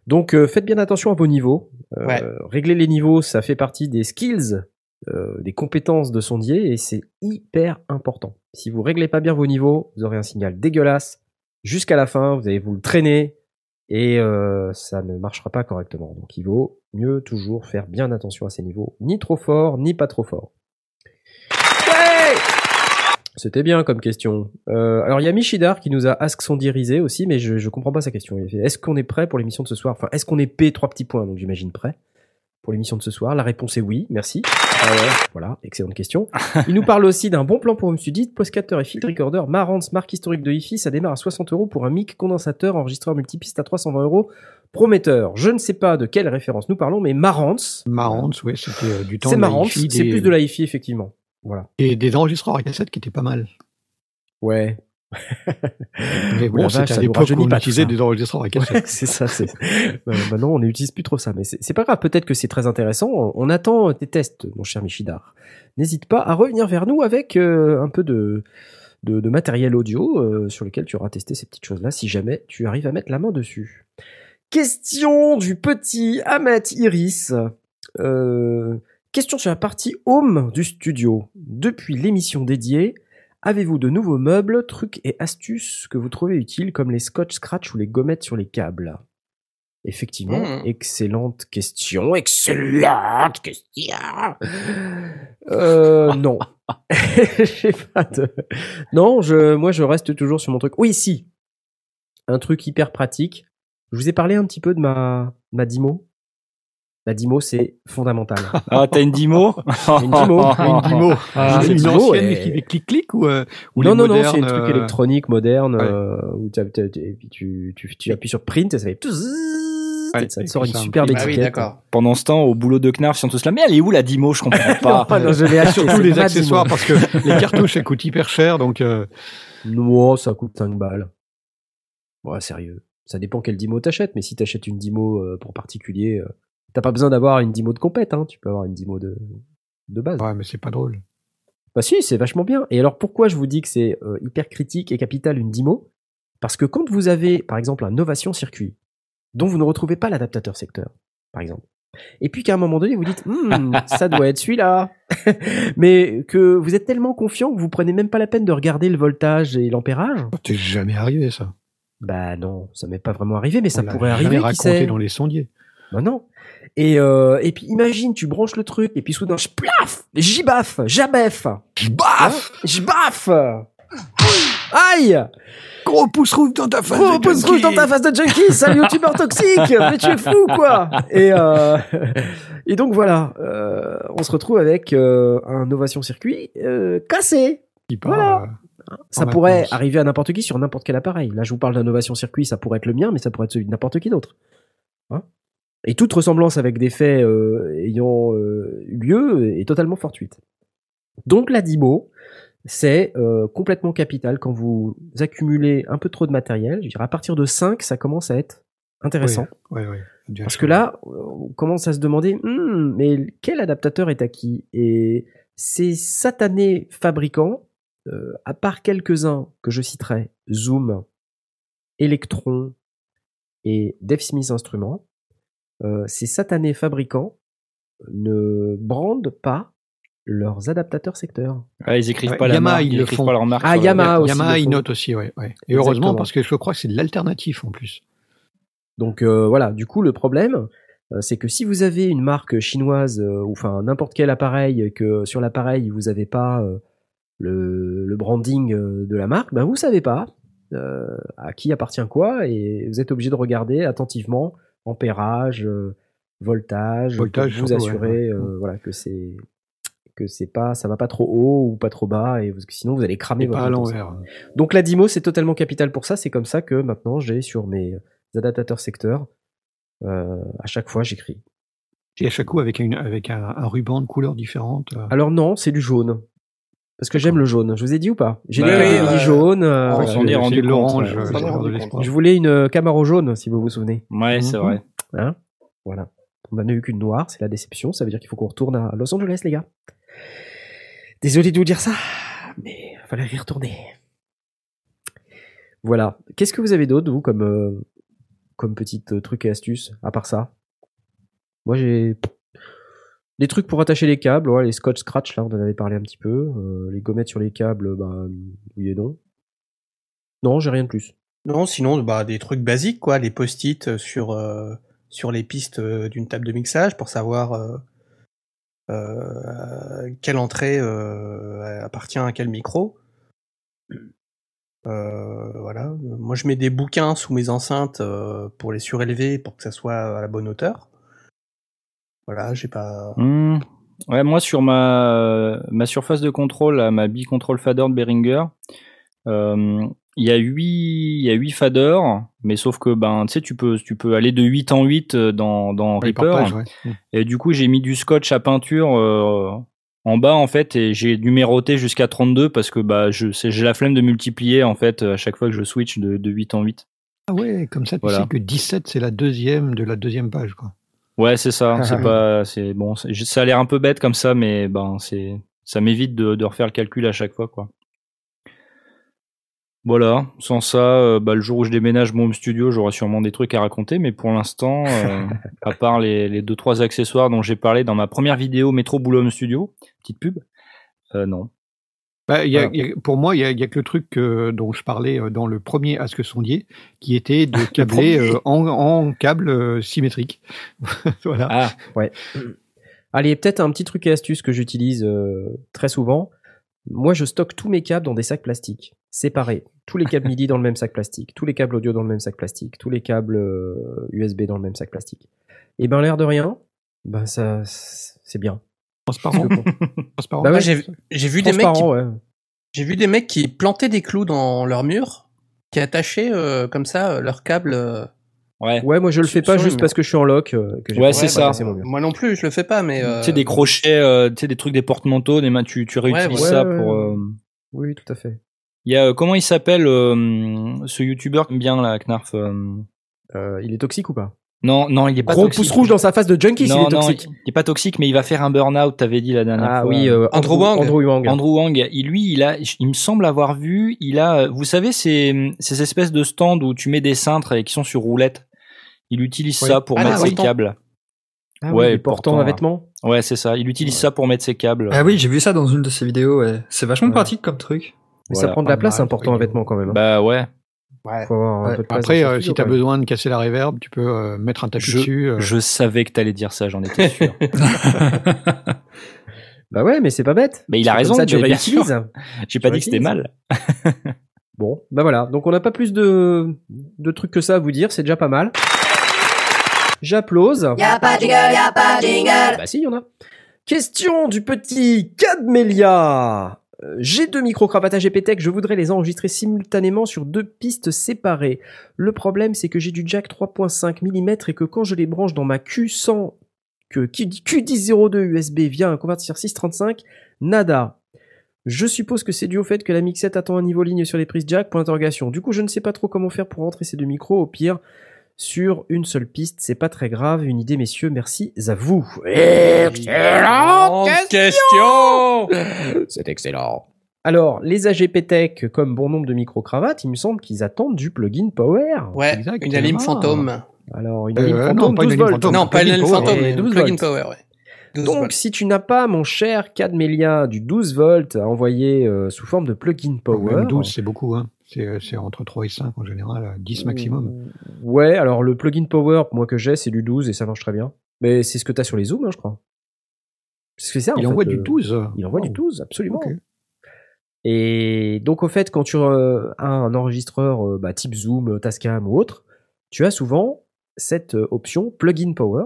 Donc euh, faites bien attention à vos niveaux. Euh, Ouais. Régler les niveaux, ça fait partie des skills, euh, des compétences de sondier et c'est hyper important. Si vous réglez pas bien vos niveaux, vous aurez un signal dégueulasse jusqu'à la fin. Vous allez vous le traîner et euh, ça ne marchera pas correctement. Donc il vaut mieux toujours faire bien attention à ces niveaux, ni trop fort, ni pas trop fort. C'était bien comme question. Euh, alors il y a Michidar qui nous a ask aussi, mais je, je comprends pas sa question. Est-ce qu'on est prêt pour l'émission de ce soir? Enfin, est-ce qu'on est P trois petits points? Donc j'imagine prêt pour l'émission de ce soir. La réponse est oui, merci. Voilà, excellente question. Il nous parle aussi d'un bon plan pour Home Studio, post-capteur et field recorder, Marantz, marque historique de hi Ça démarre à 60 euros pour un mic condensateur, enregistreur multipiste à 320 euros. Prometteur. Je ne sais pas de quelle référence nous parlons, mais Marantz. Marrant, ouais, c'était euh, du temps C'est Marantz, hi-fi, c'est des- plus de la hi-fi, effectivement. Voilà. Et des enregistreurs à cassette qui étaient pas mal. Ouais. Mais bon, c'était à l'époque où on utilisait des enregistreurs à cassette. c'est ça. C'est... Maintenant, on n'utilise plus trop ça, mais c'est, c'est pas grave. Peut-être que c'est très intéressant. On, on attend tes tests, mon cher Michidar. N'hésite pas à revenir vers nous avec euh, un peu de, de, de matériel audio euh, sur lequel tu auras testé ces petites choses-là, si jamais tu arrives à mettre la main dessus. Question du petit Ahmet Iris. Euh, question sur la partie home du studio. Depuis l'émission dédiée, Avez-vous de nouveaux meubles, trucs et astuces que vous trouvez utiles comme les scotch scratch ou les gommettes sur les câbles? Effectivement, Mhm. excellente question, excellente question. Euh, non, j'ai pas de. Non, je, moi je reste toujours sur mon truc. Oui, si, un truc hyper pratique. Je vous ai parlé un petit peu de ma ma Dimo. La Dimo, c'est fondamental. Ah, t'as une Dimo Une Dimo, Une Dimo. Ah, une une Dimo, ancienne et- qui fait clic-clic ou, euh, ou non, les non, non, modernes, c'est un truc euh, électronique moderne ouais. euh, où et puis tu, tu, tu appuies sur print et ça fait Ouais, ça te sort une superbe. Ah oui, étiquette. d'accord. Pendant ce temps, au boulot de Knarf, ils sont tous là. Mais elle est où la Dimo? Je comprends pas. Ah, non, je acheté, Surtout c'est les accessoires Dimo. parce que les cartouches elles coûtent hyper cher donc euh, Non, ça coûte 5 balles. Ouais, sérieux. Ça dépend quelle Dimo t'achètes, mais si t'achètes une Dimo euh, pour particulier, euh, t'as pas besoin d'avoir une Dimo de compète, hein. Tu peux avoir une Dimo de, de base. ouais mais c'est pas drôle. Bah si, c'est vachement bien. Et alors pourquoi je vous dis que c'est euh, hyper critique et capital une Dimo Parce que quand vous avez, par exemple, un Novation circuit, dont vous ne retrouvez pas l'adaptateur secteur, par exemple. Et puis qu'à un moment donné, vous dites, Hmm, ça doit être celui-là. Mais que vous êtes tellement confiant que vous prenez même pas la peine de regarder le voltage et l'ampérage. T'es jamais arrivé ça. Bah non, ça m'est pas vraiment arrivé, mais ça On pourrait arriver, qui raconté sait. dans les sondiers. Bah non. Et, euh, et puis imagine, tu branches le truc, et puis soudain, je plaf, j'y baffe, j'abeffe, Je baffe je baffe. Aïe Gros pouce rouge dans ta face. Gros de pouce rouge dans ta face de junkie, sale youtubeur toxique, mais tu es fou quoi Et, euh, et donc voilà, euh, on se retrouve avec un Novation Circuit cassé. Qui part, Voilà. Ça pourrait vacances. arriver à n'importe qui sur n'importe quel appareil. Là, je vous parle d'un Novation Circuit, ça pourrait être le mien, mais ça pourrait être celui de n'importe qui d'autre. Hein et toute ressemblance avec des faits euh, ayant euh, eu lieu est totalement fortuite. Donc la DIMO, c'est euh, complètement capital quand vous accumulez un peu trop de matériel. Je dirais à partir de 5, ça commence à être intéressant. Parce que là, on commence à se demander, Hmm, mais quel adaptateur est acquis? Et ces satanés fabricants, euh, à part quelques-uns que je citerai, Zoom, Electron et Dave Smith Instruments, euh, ces satanés fabricants ne brandent pas leurs adaptateurs secteurs. Ah, ils écrivent Ouais, pas la Yamaha, marque, ils ils le font. pas leur marque. Ah, Yamaha aussi. Yamaha, le il font. note aussi, ouais. ouais. Et Exactement. heureusement, parce que je crois que c'est de l'alternatif en plus. Donc euh, voilà, du coup le problème, euh, c'est que si vous avez une marque chinoise euh, ou enfin n'importe quel appareil et que sur l'appareil vous n'avez pas euh, le, le branding de la marque, ben vous savez pas euh, à qui appartient quoi et vous êtes obligé de regarder attentivement ampérage, euh, voltage, Voltage, pour vous ouais, assurer ouais. euh, voilà que c'est que c'est pas ça va pas trop haut ou pas trop bas et vous- sinon vous allez cramer votre pas à moto. l'envers. Donc la Dimo, c'est totalement capital pour ça. C'est comme ça que maintenant, j'ai sur mes adaptateurs secteurs, euh, à chaque fois, j'écris. Et à chaque coup, avec, une, avec un, un ruban de couleurs différentes. euh, Alors non, c'est du jaune. Parce que j'aime le jaune. Je vous ai dit ou pas J'ai Bah ouais. jaunes. euh, On c'est- s'en est c'est rendu de compte, l'orange, ouais. euh, On s'en est rendu l'espoir. je voulais une euh, Camaro jaune, si vous vous souvenez. Ouais, c'est Mhm. vrai. Hein voilà. On n'en a eu qu'une noire, c'est la déception. Ça veut dire qu'il faut qu'on retourne à Los Angeles, les gars. Désolé de vous dire ça, mais il fallait y retourner. Voilà. Qu'est-ce que vous avez d'autre, vous, comme, euh, comme petite euh, truc et astuce, à part ça? Moi, j'ai des trucs pour attacher les câbles, les scotch scratch, là, on en avait parlé un petit peu. euh, les gommettes sur les câbles, bah, oui et non. Non, j'ai rien de plus. Non, sinon, bah, des trucs basiques, quoi, les post-it sur, euh, sur les pistes euh, d'une table de mixage pour savoir euh, euh, quelle entrée euh, appartient à quel micro. Euh, voilà. Moi, je mets des bouquins sous mes enceintes euh, pour les surélever, pour que ça soit à la bonne hauteur. Voilà, j'ai pas. Hmm. Ouais, moi sur ma, ma surface de contrôle, là, ma B-Control fader de Behringer, euh, il y a 8 il y a huit faders, mais sauf que ben tu sais tu peux tu peux aller de 8 en 8 dans dans Reaper. portages, ouais. Mm. Et du coup, j'ai mis du scotch à peinture euh, en bas en fait et j'ai numéroté jusqu'à 32 parce que bah je j'ai la flemme de multiplier en fait à chaque fois que je switch de, de 8 en 8. Ah ouais, comme ça, tu Voilà. sais que 17, c'est la deuxième de la deuxième page. Quoi. Ouais, c'est ça, c'est pas c'est bon, ça a l'air un peu bête comme ça mais ben c'est ça m'évite de, de refaire le calcul à chaque fois quoi. Voilà, sans ça, euh, bah, le jour où je déménage mon home studio, j'aurai sûrement des trucs à raconter, mais pour l'instant, euh, à part les, les deux trois accessoires dont j'ai parlé dans ma première vidéo Métro Boulot Home Studio, petite pub, euh, non. Bah, il y a- Voilà. il y a- pour moi, il y a, que le truc euh, dont je parlais euh, dans le premier Ask Sondier, qui était de câbler euh, en, en câble euh, symétrique. voilà. Ah, Allez, peut-être un petit truc et astuce que j'utilise euh, très souvent. Moi, je stocke tous mes câbles dans des sacs plastiques, séparés. Tous les câbles MIDI dans le même sac plastique, tous les câbles audio dans le même sac plastique, tous les câbles euh, USB dans le même sac plastique. Et ben, l'air de rien, ben ça, c'est bien. Transparent. Bah ouais, j'ai j'ai vu des mecs qui ouais. J'ai vu des mecs qui plantaient des clous dans leur mur, qui attachaient euh, comme ça euh, leur câble. euh. ouais. Ouais, moi je le fais pas juste parce que je suis en lock. euh, que j'ai Ouais, c'est ça. cassé mon mur. Moi non plus, je le fais pas, mais. euh, Tu sais, des crochets, euh, tu sais, des trucs, des porte-manteaux, des mains, tu, tu réutilises Ouais, ça ouais, pour. euh, Oui, tout à fait. Il y a, euh, comment il s'appelle, euh, ce youtubeur qui aime bien, là, Knarf euh, Euh, il est toxique ou pas? Non, non, il est pas Gros toxique. pouce rouge dans sa face de junkie non, est non, toxique. il est pas toxique, mais il va faire un burn-out, t'avais dit la dernière Ah fois. oui, euh, Andrew Andrew, Wang. Andrew Wang. Andrew Wang, il, lui, il a, il me semble avoir vu, il a, euh, vous savez, ces, ces espèces de stands où tu mets des cintres et qui sont sur roulette? Il utilise Oui. ça pour Ah, mettre ses câbles. Ah Ouais, oui, portant portant, un vêtement. Ouais, c'est ça. Il utilise ça pour mettre ses câbles. Ah oui, j'ai vu ça dans une de ses vidéos. Ouais. C'est vachement Ouais. pratique comme truc. Mais ça prend de la pas place, mal, un portant un vêtement quand même. hein. Bah ouais. Ouais. Après, euh, si tu as besoin de casser la réverb, tu peux euh, mettre un tapis Je, dessus. euh. je savais que t'allais dire ça, j'en étais sûr. Bah ouais, mais c'est pas bête. Mais il a raison, ça, tu réutilises. J'ai pas Tu dit que c'était mal. Bon, bah voilà. Donc on n'a pas plus de, de trucs que ça à vous dire, c'est déjà pas mal. J'applause. Y'a pas de jingle, y'a pas de jingle. Bah si, il y en a. Question du petit Cadmelia. Euh, J'ai deux micro-cravates à GPTech, je voudrais les enregistrer simultanément sur deux pistes séparées. Le problème, c'est que j'ai du jack 3.5 mm et que quand je les branche dans ma Q100, que Q1002 USB via un convertisseur 635, nada. Je suppose que c'est dû au fait que la mixette attend un niveau ligne sur les prises jack. Du coup, je ne sais pas trop comment faire pour rentrer ces deux micros. Au pire, sur une seule piste, c'est pas très grave. Une idée, messieurs, merci à vous. Excellente question C'est excellent. Alors, les AGP Tech, comme bon nombre de micro-cravates, il me semble qu'ils attendent du plugin Power. Ouais, Exactement. une alim fantôme. Alors, une Euh, alim non, fantôme, pas une 12 alim volts. fantôme. Non, pas une power. fantôme, mais 12 plugin volts. power, ouais. 12 Donc, volts. si tu n'as pas, mon cher Cadmelia, du 12 volts à envoyer euh, sous forme de plugin Power. Même 12, c'est beaucoup. Hein. C'est euh, c'est entre 3 et 5 en général, euh, 10 maximum. Ouais, alors le plugin Power, moi que j'ai, c'est du 12 et ça marche très bien. Mais c'est ce que tu as sur les zooms, hein, je crois. C'est ça. Il en envoie fait, du euh, 12. Il envoie du Oh. 12, absolument. Et donc, au fait, quand tu euh, as un enregistreur euh, bah, type Zoom, euh, Tascam ou autre, tu as souvent cette euh, option plugin power.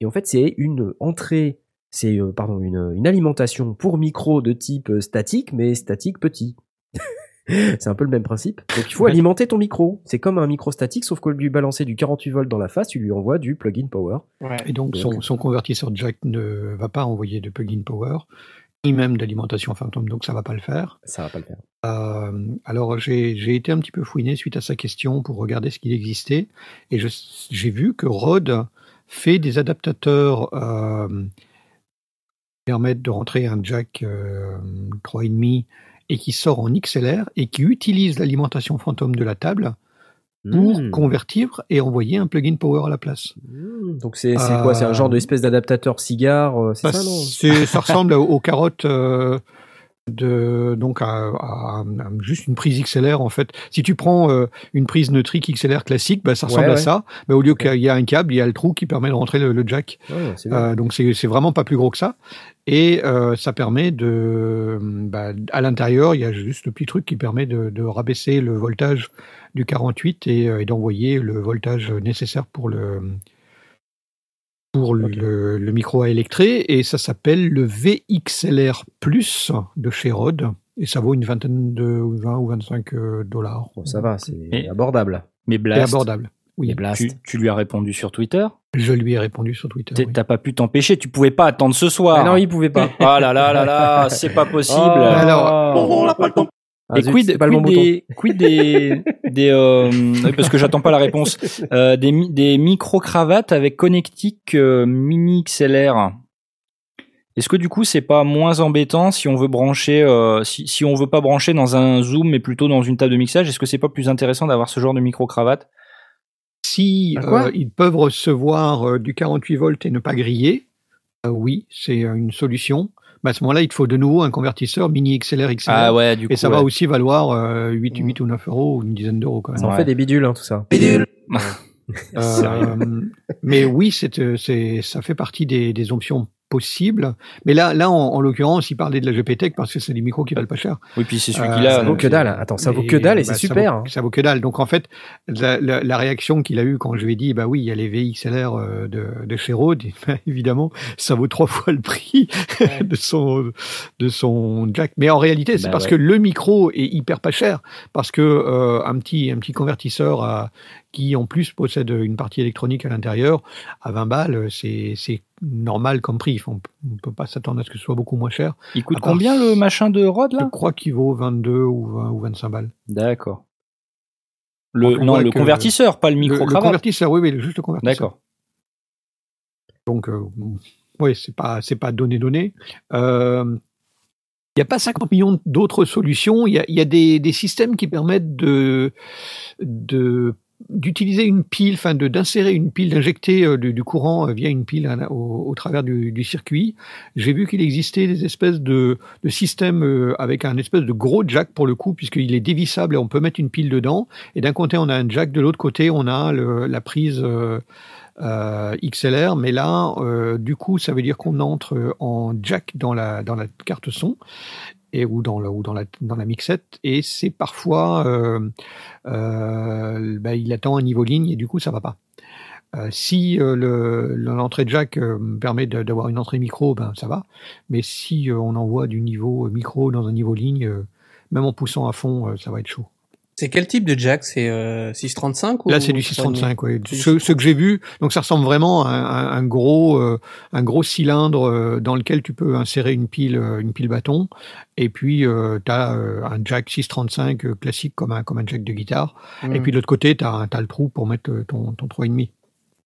Et en fait, c'est une entrée, c'est euh, pardon, une, une alimentation pour micro de type euh, statique, mais statique petit. c'est un peu le même principe. Donc, il faut alimenter ton micro. C'est comme un micro statique, sauf qu'au lieu de lui balancer du 48 volts dans la face, tu lui envoies du plugin power. Ouais. Et donc, son, son convertisseur jack ne va pas envoyer de plugin power, ni même d'alimentation Phantom, donc ça va pas le faire. Ça va pas le faire. Euh, alors, j'ai j'ai été un petit peu fouiné suite à sa question pour regarder ce qu'il existait, et je- j'ai vu que Rode fait des adaptateurs euh, qui permettent de rentrer un jack euh, 3,5 et qui sort en XLR et qui utilise l'alimentation Phantom de la table pour Mmh. convertir et envoyer un plugin power à la place. Mmh. Donc, c'est c'est quoi? C'est un Euh, genre d'espèce d'adaptateur cigare euh, C'est Bah, ça, non? c'est- ça ressemble aux, aux carottes euh, de donc à, à- à juste une prise XLR en fait. Si tu prends euh, une prise neutrique XLR classique, bah, ça ressemble Ouais, à ça. Mais au lieu qu'il y a un câble, il y a le trou qui permet de rentrer le, le jack. Bien. Euh, donc c'est c'est vraiment pas plus gros que ça. Et euh, ça permet de, bah, à l'intérieur, il y a juste le petit truc qui permet de, de rabaisser le voltage du 48 et, euh, et d'envoyer le voltage nécessaire pour le pour le, Ok. le- le micro à électré. Et ça s'appelle le VXLR Plus de chez Rode. Et ça vaut une vingtaine de 20 ou 25 euh, dollars. Bon, ça va, c'est abordable. Mais C'est Blast, abordable. Oui, Blast. tu, tu lui as répondu sur Twitter? je lui ai répondu sur Twitter. T'es- oui. T'as pas pu t'empêcher, tu pouvais pas attendre ce soir. Ah non, il pouvait pas. Ah là là là là, c'est pas possible. Oh. Alors- On n'a pas le temps. Ah, Et zut, quid, le bon bouton. des, quid des, des euh, parce que j'attends pas la réponse, euh, des, mi- des micro-cravates avec connectique euh, mini XLR. Est-ce que du coup c'est pas moins embêtant si on veut brancher, euh, si, si on veut pas brancher dans un zoom mais plutôt dans une table de mixage, est-ce que c'est pas plus intéressant d'avoir ce genre de micro-cravate? Si Ah, quoi? euh, ils peuvent recevoir euh, du 48 volts et ne pas griller, euh, oui, c'est une solution. À ce moment-là, il te faut de nouveau un convertisseur mini XLR XLR. Ah ouais, du coup. et ça ouais. va aussi valoir euh, 8, 8 ou 9 euros ou une dizaine d'euros quand même. Ça en Ouais. fait des bidules, hein, tout ça. Rien. Euh, mais oui, c'est, euh, c'est, ça fait partie des, des options possibles. Mais là, là en, en l'occurrence, il parlait de la GPTech parce que c'est des micros qui valent pas cher. Oui, puis c'est celui Euh, qu'il a. Ça vaut donc, que dalle. Attends, ça vaut Et, que dalle et bah, c'est ça super. vaut- hein. Ça vaut que dalle. Donc en fait, la, la- la réaction qu'il a eue quand je lui ai dit, bah oui, il y a les VXLR euh, de, de chez Rode, bah, évidemment, ça vaut trois fois le prix Ouais. de son de son jack. Mais en réalité, c'est Bah parce ouais. que le micro est hyper pas cher, parce que euh, un petit un petit convertisseur à- qui en plus possède une partie électronique à l'intérieur, à 20 balles, c'est normal comme prix. Enfin, on ne peut pas s'attendre à ce que ce soit beaucoup moins cher. Il coûte part- combien le machin de Rod Je là crois qu'il vaut 22 ou 20 ou 25 balles. D'accord. Le, on non, le convertisseur, pas le Le, le convertisseur, oui, oui, juste le convertisseur. D'accord. Donc, euh, oui, c'est pas, c'est pas donné donné. Euh, Il n'y a pas 50 millions d'autres solutions. Il y a, il y a des, des systèmes qui permettent de, de d'utiliser une pile, enfin d'insérer une pile, d'injecter euh, du, courant euh, via une pile hein, au, travers du, circuit. J'ai vu qu'il existait des espèces de, de systèmes euh, avec un espèce de gros jack pour le coup, puisqu'il est dévissable et on peut mettre une pile dedans. Et d'un côté on a un jack, de l'autre côté on a le- la prise XLR, mais là, du coup, ça veut dire qu'on entre en jack dans la dans la carte son et ou dans la ou dans la dans la mixette et c'est parfois euh, euh, bah, il attend un niveau ligne et du coup ça va pas. Euh, si euh, le- l'entrée jack me permet d'avoir une entrée micro, ben ça va. Mais si on envoie du niveau micro dans un niveau ligne, même en poussant à fond, ça va être chaud. C'est quel type de jack? C'est euh, 635 ou Là, c'est du 635. Ouais. Ce, ce que j'ai vu, donc ça ressemble vraiment à un, un gros, euh, un gros cylindre euh, dans lequel tu peux insérer une pile, euh, une pile bâton, et puis tu as un jack 635 euh, classique comme un, comme un jack de guitare, Hmm. et puis de l'autre côté, tu as, le trou pour mettre euh, ton, ton 3,5.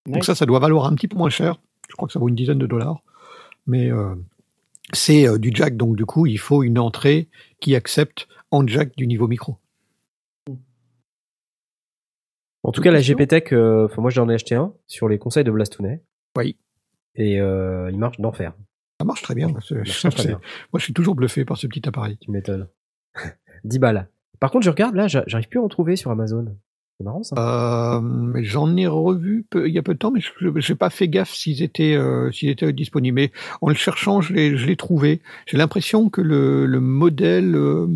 Donc Nice. ça, ça doit valoir un petit peu moins cher. Je crois que ça vaut une dizaine de dollars, mais euh, c'est euh, du jack, donc du coup, il faut une entrée qui accepte en jack du niveau micro. En tout cas, la GPTech, euh, enfin, moi j'en ai acheté un sur les conseils de Blastounet. Oui. Et euh, il marche d'enfer. Ça marche très bien. marche très. Moi, je suis toujours bluffé par ce petit appareil. Tu m'étonnes. 10 balles. Par contre, je regarde là, j'a- j'arrive plus à en trouver sur Amazon. C'est marrant ça. Euh, mais J'en ai revu peu- il y a peu de temps, mais je n'ai pas fait gaffe s'ils étaient, euh, s'ils étaient disponibles. Mais en le cherchant, je l'ai je l'ai trouvé. J'ai l'impression que le, le modèle... euh,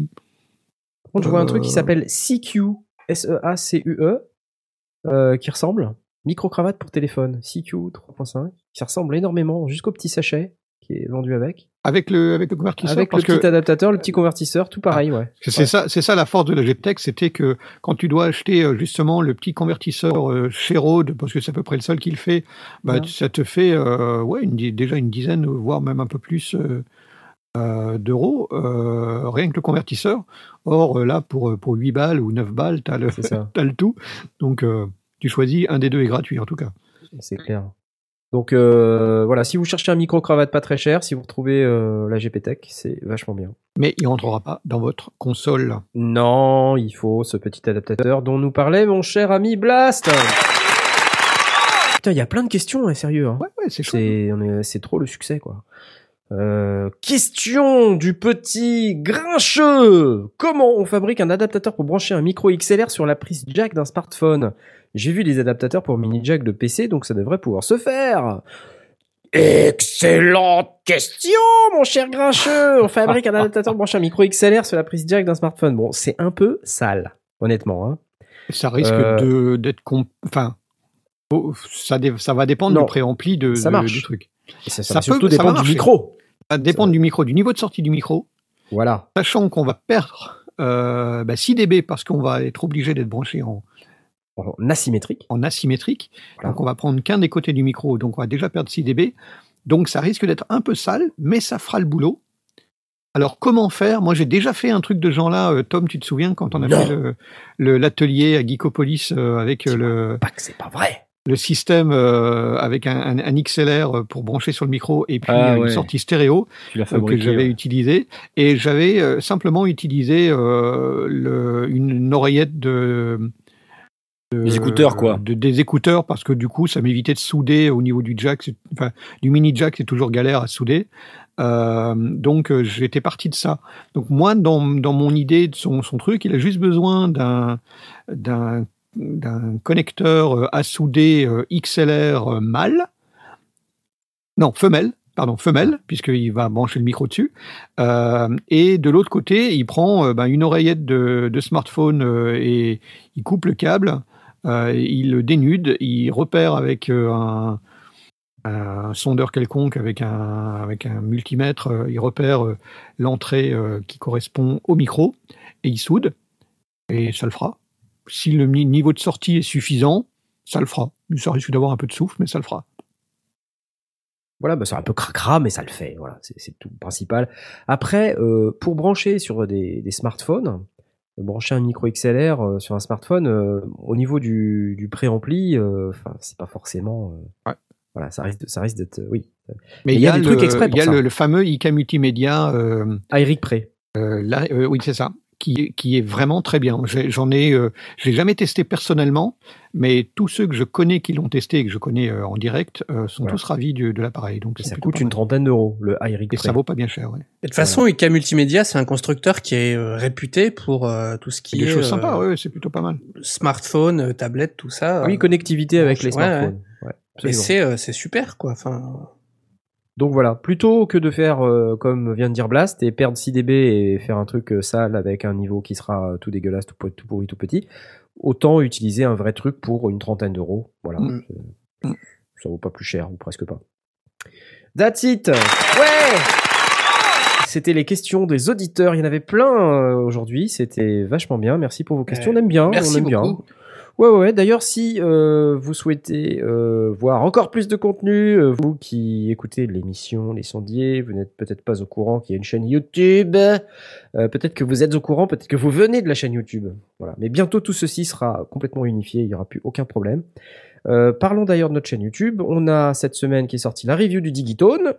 Par contre, je vois un truc qui euh, s'appelle CQ, S-E-A-C-U-E, euh, qui ressemble. Micro-cravate pour téléphone, CQ 3.5, qui ressemble énormément jusqu'au petit sachet qui est vendu avec. avec le, avec le convertisseur. Avec le que petit adaptateur, le petit convertisseur, tout pareil, ouais. c'est ça, c'est ça la force de la GPTech, c'était que quand tu dois acheter euh, justement le petit convertisseur euh, chez Rode, parce que c'est à peu près le seul qui le fait, bah, Ouais. ça te fait euh, ouais, une, déjà une dizaine, voire même un peu plus euh, d'euros, rien que le convertisseur. Or, euh, là, pour, pour 8 balles ou 9 balles, le t'as le tout. Donc, euh, tu choisis, un des deux est gratuit en tout cas. C'est clair. Donc euh, voilà, si vous cherchez un micro-cravate pas très cher, si vous retrouvez euh, la GPTech, c'est vachement bien. Mais il rentrera pas dans votre console. Non, il faut ce petit adaptateur dont nous parlait mon cher ami Blast. Putain, il y a plein de questions, hein, sérieux. Hein. Ouais, ouais, c'est est- c'est trop le succès, quoi. Euh, question du petit grincheux. Comment on fabrique un adaptateur pour brancher un micro XLR sur la prise jack d'un smartphone? J'ai vu des adaptateurs pour mini jack de PC, donc ça devrait pouvoir se faire. Excellente question, mon cher grincheux. On fabrique un adaptateur pour brancher un micro XLR sur la prise jack d'un smartphone. Bon, c'est un peu sale, honnêtement. Hein. Ça risque Euh, de d'être... Enfin, oh, ça, va dépendre Non, du préampli de, ça de- marche. du truc. Et ça, Ça va peut- surtout ça va dépendre du micro. Ça dépend du micro, du niveau de sortie du micro. Voilà. Sachant qu'on va perdre euh, bah, 6 dB parce qu'on va être obligé d'être branché en, En asymétrique. en asymétrique. Voilà. Donc on va prendre qu'un des côtés du micro, donc on va déjà perdre 6 dB. Donc ça risque d'être un peu sale, mais ça fera le boulot. Alors comment faire? Moi j'ai déjà fait un truc de genre-là, euh, Tom, tu te souviens quand on a Non. fait l'atelier à Geekopolis euh, avec euh, le, Pas que c'est pas vrai. Le système euh, avec un, un- un XLR pour brancher sur le micro et puis Ah, une ouais. sortie stéréo euh, que j'avais ouais. utilisé et j'avais euh, simplement utilisé euh, le- une, une oreillette de, de- Des écouteurs, quoi. de- des écouteurs parce que du coup ça m'évitait de souder au niveau du jack enfin du mini jack c'est toujours galère à souder donc j'étais parti de ça donc moi dans, dans mon idée de son, son truc il a juste besoin d'un d'un d'un connecteur à souder XLR mâle. Non femelle pardon femelle puisqu'il va brancher le micro dessus. Euh, et de l'autre côté il prend euh, ben, une oreillette de, de smartphone euh, et il coupe le câble il le dénude il repère avec un, un sondeur quelconque avec un, avec un multimètre, il repère l'entrée qui correspond au micro et il soude et ça le fera. Si le ni- niveau de sortie est suffisant, ça le fera. Ça risque d'avoir un peu de souffle, mais ça le fera. Voilà, bah c'est un peu cracra, mais ça le fait. Voilà, c'est tout le principal. Après, euh, pour brancher sur des, des smartphones, brancher un micro XLR euh, sur un smartphone, euh, au niveau du, du préampli, euh, c'est pas forcément. Ouais. Voilà, ça risque, de- ça risque d'être. Oui. Mais il y a des le, trucs exprès il y a ça. le, le fameux IK multimédia. Ah, Eric Pré. là, oui, c'est ça. Qui, est- qui est vraiment très bien. J'ai- J'en ai, euh, je l'ai jamais testé personnellement, mais tous ceux que je connais qui l'ont testé et que je connais euh, en direct euh, sont Voilà. tous ravis du- de l'appareil. Donc ça coûte une trentaine d'euros, le iRig Et ça vaut pas bien cher. Ouais. Et de toute façon, IK Multimédia, c'est un constructeur qui est euh, réputé pour euh, tout ce qui des est choses euh, sympas. Ouais, c'est plutôt pas mal. smartphone, euh, tablette, tout ça. Oui, Euh, connectivité avec les Ouais, ouais. smartphones. Ouais, et absolument. c'est euh, c'est super, quoi. Enfin, Donc voilà, plutôt que de faire euh, comme vient de dire Blast et perdre 6 dB et faire un truc euh, sale avec un niveau qui sera euh, tout dégueulasse, tout, po- tout pourri, tout petit, autant utiliser un vrai truc pour une trentaine d'euros. Voilà, Mm. Ça vaut pas plus cher ou presque pas. That's it. Ouais. C'était les questions des auditeurs. Il y en avait plein aujourd'hui. C'était vachement bien. Merci pour vos questions. On aime bien. merci on aime bien. Ouais, ouais. D'ailleurs, si euh, vous souhaitez euh, voir encore plus de contenu, euh, vous qui écoutez l'émission Les Sondiers, vous n'êtes peut-être pas au courant qu'il y a une chaîne YouTube. Peut-être que vous êtes au courant, peut-être que vous venez de la chaîne YouTube. Voilà. Mais bientôt, tout ceci sera complètement unifié. Il n'y aura plus aucun problème. Parlons d'ailleurs de notre chaîne YouTube. On a cette semaine qui est sortie la review du Digitone.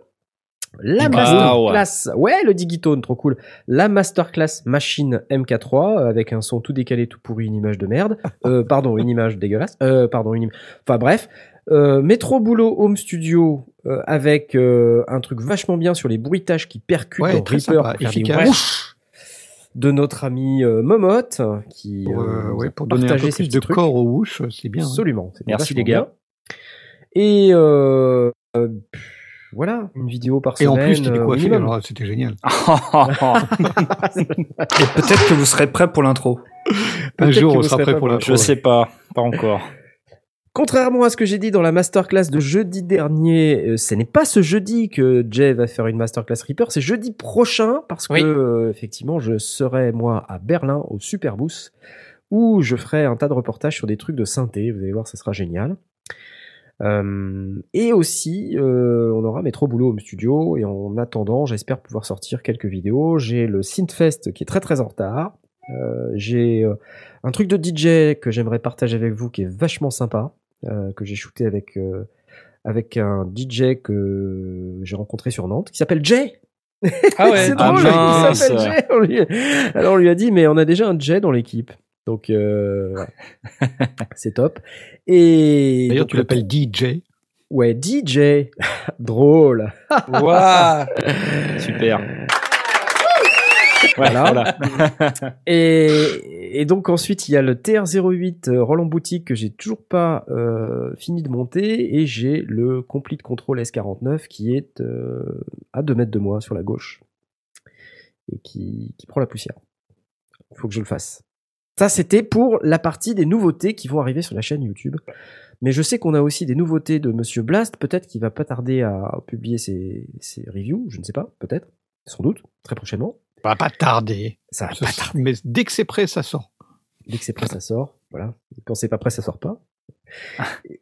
La Wow. masterclass, ouais, le Digitone, trop cool. La masterclass machine MK3 euh, avec un son tout décalé, tout pourri, une image de merde. Euh, pardon, une image dégueulasse. Euh, pardon, une. Enfin bref, euh, Metro Boulot Home Studio euh, avec euh, un truc vachement bien sur les bruitages qui percutent Ouais, dans très Reaper efficace. de notre ami euh, Momote qui Pour, euh, euh, ouais, pour donner un peu plus de trucs. corps au whoosh, c'est bien. hein. Absolument. Merci, les gars. bien. Et euh, euh, voilà, une vidéo par Et semaine. en plus, t'es décoiffé, alors c'était génial. Et peut-être que vous serez prêt pour l'intro. Un jour, on sera prêt pour pour l'intro. Je sais pas, pas encore. Contrairement à ce que j'ai dit dans la masterclass de jeudi dernier, euh, ce n'est pas ce jeudi que Jay va faire une masterclass Reaper, c'est jeudi prochain parce que euh, effectivement, je serai moi à Berlin au Superboost où je ferai un tas de reportages sur des trucs de synthé. Vous allez voir, ça sera génial. Et aussi, euh, on aura Metro Boulot Home Studio. Et en attendant, j'espère pouvoir sortir quelques vidéos. J'ai le Synthfest qui est très très en retard. Euh, j'ai euh, un truc de DJ que j'aimerais partager avec vous qui est vachement sympa, euh, que j'ai shooté avec euh, avec un DJ que j'ai rencontré sur Nantes, qui s'appelle Jay. ah ouais. C'est Ah, drôle, mince. il s'appelle Jay. On lui- Alors on lui a dit, mais on a déjà un Jay dans l'équipe. Donc euh, ouais. c'est top. Et D'ailleurs, tu le- l'appelles DJ. Ouais, DJ. Drôle. Waouh. Super. Voilà. Et, et donc ensuite il y a le TR08 euh, Roland Boutique que j'ai toujours pas euh, fini de monter et j'ai le Complete Control S49 qui est euh, à 2 mètres de moi sur la gauche et qui, qui prend la poussière. Il faut que je le fasse. Ça c'était pour la partie des nouveautés qui vont arriver sur la chaîne YouTube. Mais je sais qu'on a aussi des nouveautés de Monsieur Blast, peut-être qu'il va pas tarder à publier ses, ses reviews, je ne sais pas, peut-être, sans doute, très prochainement. Ça va pas tarder. Ça va Ça- pas tarder. Mais dès que c'est prêt, ça sort. Dès que c'est prêt, ça sort. Voilà. Quand c'est pas prêt, ça sort pas.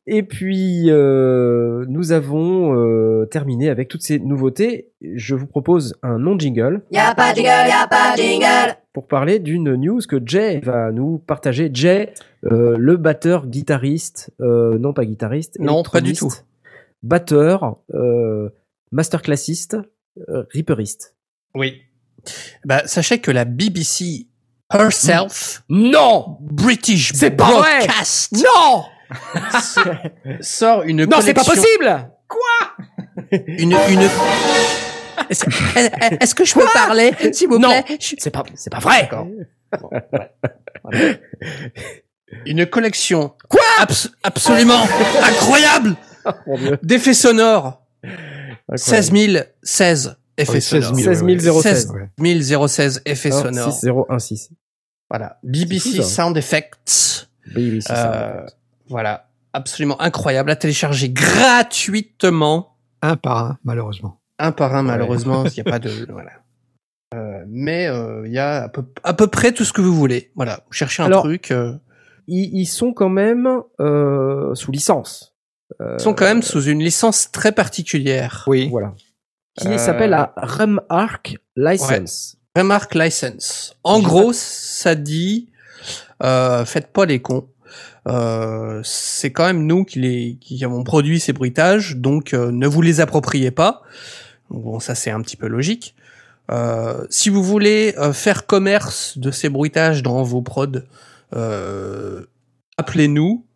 Et puis, euh, nous avons euh, terminé avec toutes ces nouveautés. Je vous propose un non-jingle Y'a pas de jingle, y'a pas de jingle. pour parler d'une news que Jay va nous partager. Jay, euh, le batteur, guitariste, euh, non pas guitariste, Non, pas du électroniste, batteur, euh, masterclassiste, euh, reaperiste. Oui. Bah, sachez que la BBC herself, Non British C'est pas vrai Broadcast, Non sort une Non, c'est pas collection- possible Une, une... Est-ce que je peux parler, s'il vous Non. plaît Je- C'est pas, c'est pas vrai. Bon, ouais. Une collection Quoi? Absolument incroyable Dieu. d'effets sonores. Incroyable. 16 016 effets 16 sonores. 000, 16 ouais, ouais. 016. Ouais. 016 effets Un, sonores. 6, 0, 1, 6. Voilà. BBC. Sound Effects. Oui, oui, c'est ça. Voilà. Absolument incroyable à télécharger gratuitement. Un par un, malheureusement. Un par un, malheureusement, il n'y a pas de, voilà. Euh, mais euh, il y a à peu, à peu près tout ce que vous voulez. Voilà. Vous cherchez un Alors, truc. euh, Ils, ils sont quand même euh, sous licence. Ils sont quand même sous une licence très particulière. Oui. Voilà. Qui s'appelle la Remark License. Remark License. En gros, ça dit, euh, faites pas les cons. Euh, c'est quand même nous qui, les, qui avons produit ces bruitages, donc euh, ne vous les appropriez pas. Bon, ça c'est un petit peu logique. Euh, si vous voulez euh, faire commerce de ces bruitages dans vos prods, euh, appelez-nous,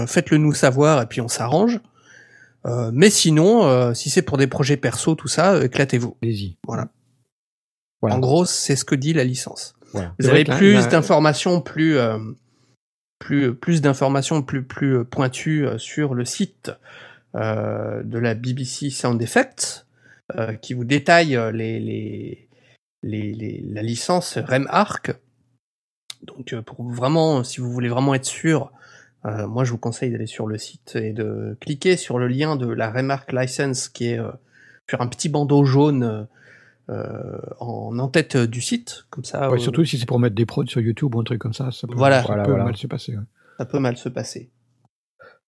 euh, faites-le nous savoir et puis on s'arrange. Euh, mais sinon, euh, si c'est pour des projets perso, tout ça, euh, éclatez-vous. Allez-y. Voilà. En gros, c'est ce que dit la licence. Voilà. Vous avez plus d'informations, plus euh, plus d'informations plus euh, pointues euh, sur le site euh, de la BBC Sound Effects qui vous détaille la licence REMARC. Donc pour vraiment, si vous voulez vraiment être sûr, moi je vous conseille d'aller sur le site et de cliquer sur le lien de la REMARC license qui est sur un petit bandeau jaune en en tête du site, comme ça. Ouais, euh, surtout si c'est pour mettre des prods sur YouTube ou un truc comme ça, ça peut, Voilà. ça Voilà, peut voilà. mal se passer. ouais. ça peut mal se passer.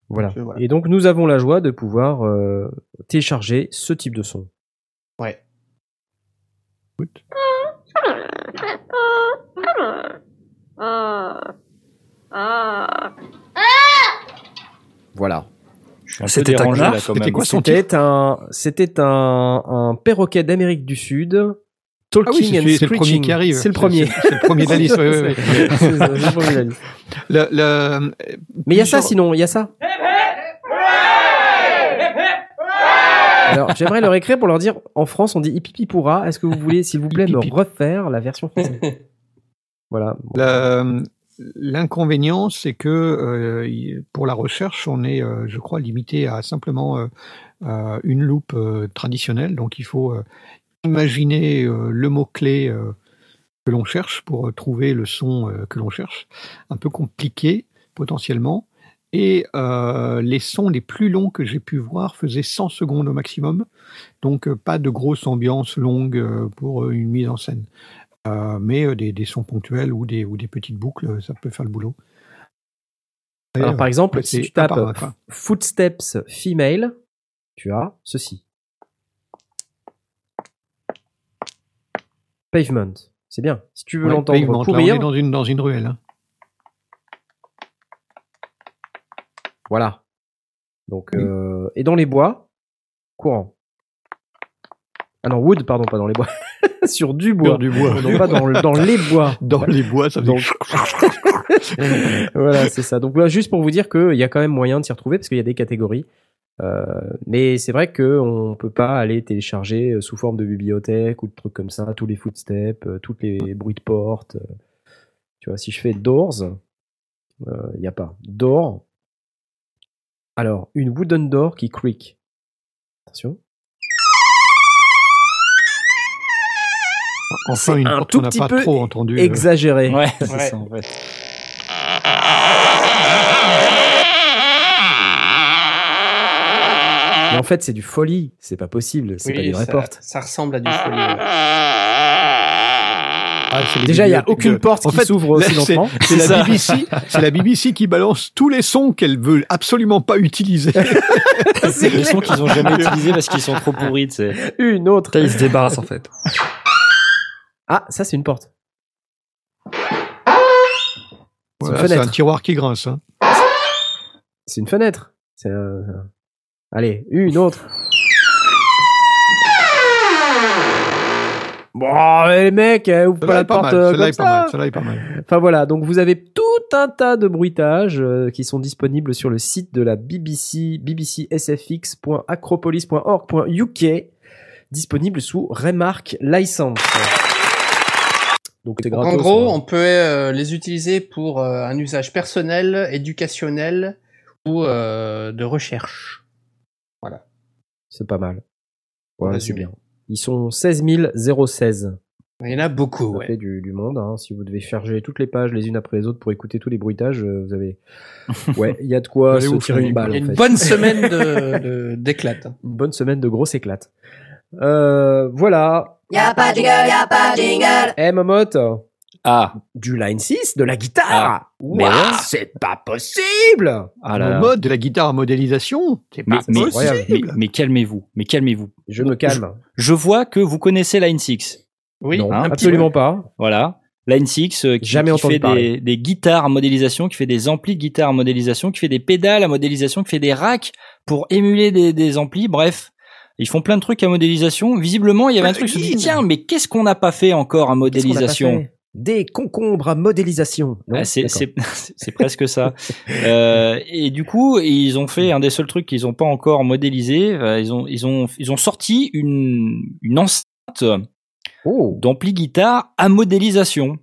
Voilà. Donc, euh, voilà. Et donc nous avons la joie de pouvoir euh, télécharger ce type de son. Ouais. Écoute. Voilà. Suis un C'était C'était quoi son C'était un, c'était un, un perroquet d'Amérique du Sud. Ah Talking oui, c'est and c'est le premier qui arrive. C'est le premier. C'est c'est le premier de la liste. le. Le- le- Mais il y a ça sinon, il y a ça. Alors, j'aimerais leur écrire pour leur dire en France, on dit hipipi pourra. Est-ce que vous voulez, s'il vous plaît, me refaire la version française? Voilà. La- L'inconvénient, c'est que euh, pour la recherche, on est, euh, je crois, limité à simplement euh, une loupe traditionnelle. Donc, il faut imaginer le mot-clé que l'on cherche pour trouver le son que l'on cherche. Un peu compliqué, potentiellement. Et les sons les plus longs que j'ai pu voir faisaient 100 secondes au maximum. Donc, pas de grosse ambiance longue pour une mise en scène. Euh, mais euh, des, des sons ponctuels ou des, ou des petites boucles, euh, ça peut faire le boulot. Et, Alors, par exemple, si tu tapes. Footsteps Female, tu as ceci. Pavement. C'est bien. Si tu veux Ouais, l'entendre pavement, là, on courir, est dans une, dans une ruelle. hein. voilà. Donc, Oui. euh, et dans les bois, courant. Ah non, wood, pardon, pas dans les bois. Sur du bois. Du bois. Non, pas dans, le- dans les bois. Dans les bois, ça fait... voilà, c'est ça. Donc voilà, juste pour vous dire qu'il y a quand même moyen de s'y retrouver parce qu'il y a des catégories. Euh, mais c'est vrai qu'on peut pas aller télécharger euh, sous forme de bibliothèque ou de trucs comme ça tous les footsteps, euh, toutes les bruits de porte. euh. Tu vois, si je fais doors, il n'y a pas. Door. Alors, une wooden door qui creak. Attention. Enfin, une un porte tout qu'on n'a petit pas peu trop entendu. euh, Exagéré. Ouais, c'est Ouais. ça en fait. Mais en fait, c'est du folie. C'est pas possible. C'est pas Oui, du vrai ça, porte. ça ressemble à du folie. ouais. ah, les Déjà, il y a aucune de- porte En qui s'ouvre aussi c'est- lentement. C'est la. BBC, c'est la BBC qui balance tous les sons qu'elle veut absolument pas utiliser. C'est des sons qu'ils ont jamais utilisés parce qu'ils sont trop pourris, tu sais. Une autre. Là, il se débarrasse en fait. Ah, ça, c'est une porte. Voilà, c'est un tiroir qui grince. hein. C'est une fenêtre. C'est un- Allez, une autre. Bon, les mecs, eh, ouvre pas la porte mal. euh, comme est pas mal. ça. Est pas mal. Enfin voilà, donc vous avez tout un tas de bruitages euh, qui sont disponibles sur le site de la BBC, bbcsfx.acropolis.org.uk, disponible sous Remark License. Donc c'est Donc, gratos. en gros, hein. on peut euh, les utiliser pour euh, un usage personnel, éducationnel ou euh, de recherche. c'est pas mal. Ouais, c'est bien. Ils sont 16 016. Il y en a beaucoup, Ça ouais. fait du, du monde. hein. Si vous devez charger toutes les pages les unes après les autres pour écouter tous les bruitages, vous avez. Ouais, il y a de quoi se vous tirer faire une balle. Il y a en une fait. bonne semaine de- de- d'éclate. Une bonne semaine de grosses éclates. Euh, voilà. Y'a pas de jingle, y'a pas de jingle. Eh, Momote, Ah, du line 6, de la guitare. Ah, ouais. c'est pas possible. ah là mode de la guitare à modélisation, c'est Mais, pas mais, possible. mais, mais calmez-vous, mais calmez-vous. Je me calme. Je vois que vous connaissez Line 6. Oui, non, petit absolument pas. Voilà. Line 6 euh, qui, Jamais qui fait des, des guitares à modélisation, qui fait des amplis de guitare à modélisation, qui fait des pédales à modélisation, qui fait des racks pour émuler des, des amplis. Bref, Ils font plein de trucs à modélisation. Visiblement, il y avait un truc, je me dis, tiens, mais qu'est-ce qu'on n'a pas fait encore à modélisation Des concombres à modélisation. Ah, c'est, presque ça. Euh, et du coup, ils ont fait un des seuls trucs qu'ils n'ont pas encore modélisé. euh, ils ont, ils ont, ils ont sorti une, une enceinte Oh, d'ampli guitare à modélisation.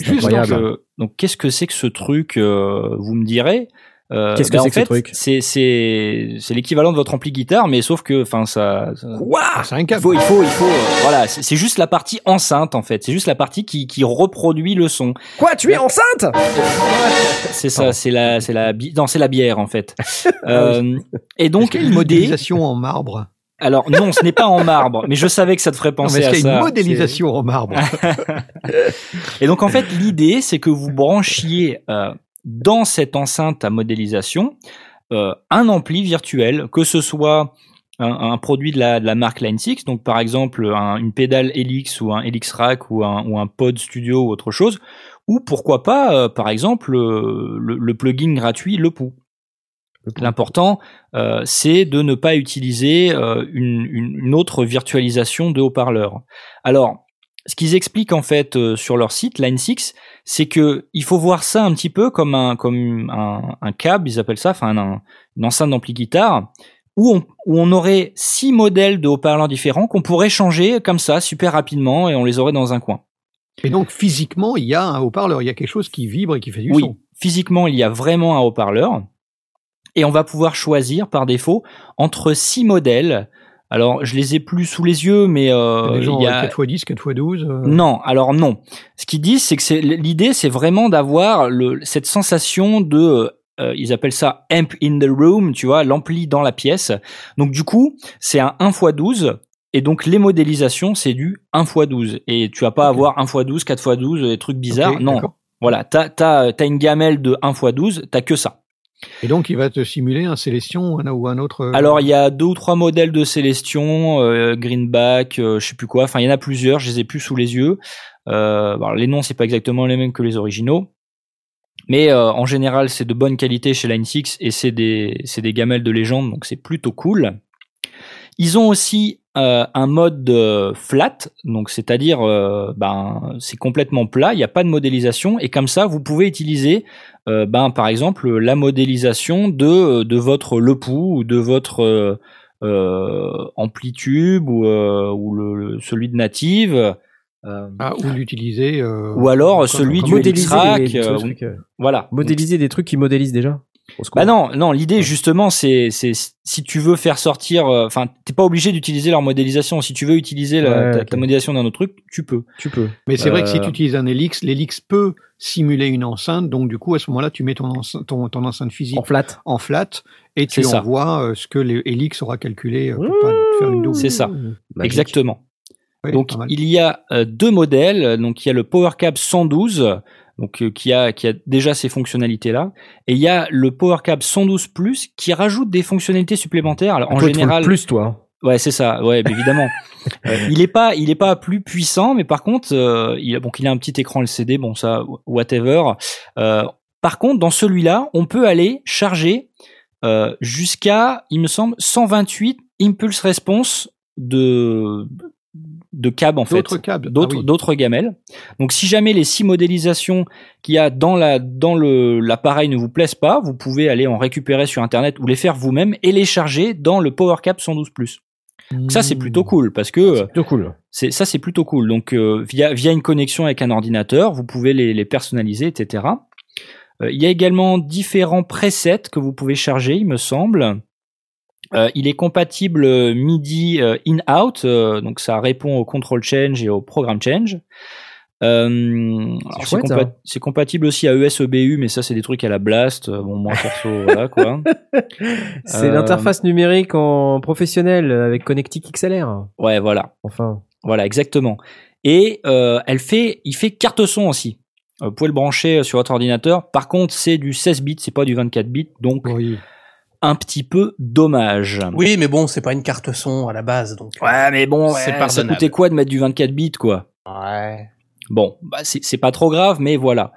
Juste Donc, euh, donc, qu'est-ce que c'est que ce truc euh, Vous me direz. Euh, Qu'est-ce que bah, c'est que ce truc C'est, c'est, c'est l'équivalent de votre ampli guitare, mais sauf que, enfin, ça. ça- Quoi? Ah, c'est un il câble. faut, il faut, il faut. euh, voilà, c'est, juste la partie enceinte en fait. C'est juste la partie qui, qui reproduit le son. Quoi Tu es enceinte? C'est ça, c'est la, c'est la, bi- non, c'est la bière en fait. Ah Euh, et Est-ce donc une modélisation en marbre? alors non, ce n'est pas en marbre, mais je savais que ça te ferait Non, mais penser à y a ça. une modélisation en marbre? Et donc en fait, l'idée, c'est que vous branchiez euh, dans cette enceinte à modélisation euh, un ampli virtuel, que ce soit un, un produit de la, de la marque Line 6, donc par exemple un- une pédale Helix ou un Helix Rack ou un, ou un Pod Studio ou autre chose, ou pourquoi pas, euh, par exemple, euh, le, le plugin gratuit Le Pou. L'important, c'est de ne pas utiliser une, une- autre virtualisation de haut-parleur. Alors, ce qu'ils expliquent en fait sur leur site Line 6, c'est que il faut voir ça un petit peu comme un comme un, un câble, ils appellent ça, enfin un- une enceinte d'ampli guitare, où on, où on aurait six modèles de haut-parleurs différents qu'on pourrait changer comme ça super rapidement et on les aurait dans un coin. Et donc, physiquement, il y a un haut-parleur, il y a quelque chose qui vibre et qui fait du Oui, son. physiquement, il y a vraiment un haut-parleur. Et on va pouvoir choisir par défaut entre six modèles. Alors, je les ai plus sous les yeux, mais euh, des gens il y a... 4x10, 4x12. euh, Non, alors non. Ce qu'ils disent, c'est que c'est l'idée, c'est vraiment d'avoir le cette sensation de, euh, ils appellent ça amp in the room, tu vois, l'ampli dans la pièce. Donc du coup, c'est un 1 x 12. Et donc les modélisations, c'est du 1 x 12. Et tu vas pas Ok. avoir 1 x 12, 4 x 12, des trucs bizarres. ok, non, voilà, t'as as, une gamelle de 1 x 12, t'as que ça. Et donc, il va te simuler un Célestion ou un, autre. euh, Alors il y a deux ou trois modèles de Célestion, euh, Greenback, euh, je sais plus quoi. Enfin il y en a plusieurs, je les ai plus sous les yeux. Euh, les noms c'est pas exactement les mêmes que les originaux, mais en général c'est de bonne qualité chez Line 6 et c'est des gamelles de légende donc c'est plutôt cool. Ils ont aussi euh, un mode euh, flat, donc c'est-à-dire euh, ben c'est complètement plat, il n'y a pas de modélisation et comme ça vous pouvez utiliser euh, ben par exemple la modélisation de de votre le pou ou de votre amplitube ou ou le, le- celui de native Ah, ou l'utiliser. ou alors celui du Modéliser Helix-Rack, des- des trucs, voilà modéliser des trucs qui modélisent déjà. Bah non, non, l'idée justement c'est si tu veux faire sortir euh, enfin t'es pas obligé d'utiliser leur modélisation, si tu veux utiliser la, Ouais, ta, modélisation d'un autre truc, tu peux. tu peux. Mais c'est vrai que si Euh, tu utilises un Helix, l'Helix peut simuler une enceinte. Donc, du coup, à ce moment-là, tu mets ton, enceinte- ton, ton enceinte physique En flat. en flat et tu envoies euh, ce que l'Helix aura calculé euh, pour pas te faire une double. C'est ça. Magique. Exactement. Donc pas il y a euh, deux modèles, donc il y a le PowerCab 112 donc euh, qui a qui a déjà ces fonctionnalités là et il y a le PowerCab 112 Plus qui rajoute des fonctionnalités supplémentaires. Alors en Toi, le général plus toi. Ouais, c'est ça. Ouais, évidemment. Euh, il est pas, il est pas plus puissant, mais par contre, euh, il a, bon, il a un petit écran LCD, bon ça, whatever. Euh, par contre, dans celui-là, on peut aller charger euh, jusqu'à, il me semble, 128 impulse response de de câbles en fait D'autres câbles. d'autres Ah oui. d'autres gamelles. Donc si jamais les six modélisations qu'il y a dans la dans le l'appareil ne vous plaisent pas, vous pouvez aller en récupérer sur internet ou les faire vous-même et les charger dans le PowerCap 112 Plus. Ça c'est Mmh. plutôt cool parce que euh, Plutôt cool. c'est ça c'est plutôt cool. Donc euh, via via une connexion avec un ordinateur, vous pouvez les les personnaliser etc. Euh, il y a également différents presets que vous pouvez charger, il me semble. Euh, il est compatible euh, MIDI euh, in-out, euh, donc ça répond au control change et au programme change. Alors c'est compa- compatible aussi à ES-EBU, mais ça c'est des trucs à la blast. Bon moi perso voilà quoi. C'est l'interface numérique en professionnel avec Connectic XLR. Ouais voilà, Enfin. voilà exactement. Et elle fait, il fait carte son aussi. Vous pouvez le brancher sur votre ordinateur. Par contre c'est du 16 bits, c'est pas du 24 bits, donc Oui. Un petit peu dommage. Oui, mais bon, c'est pas une carte son à la base, donc. Ouais, mais bon, C'est ouais, ça coûtait quoi de mettre du 24 bits, quoi? Ouais. Bon, bah c'est pas trop grave, mais voilà.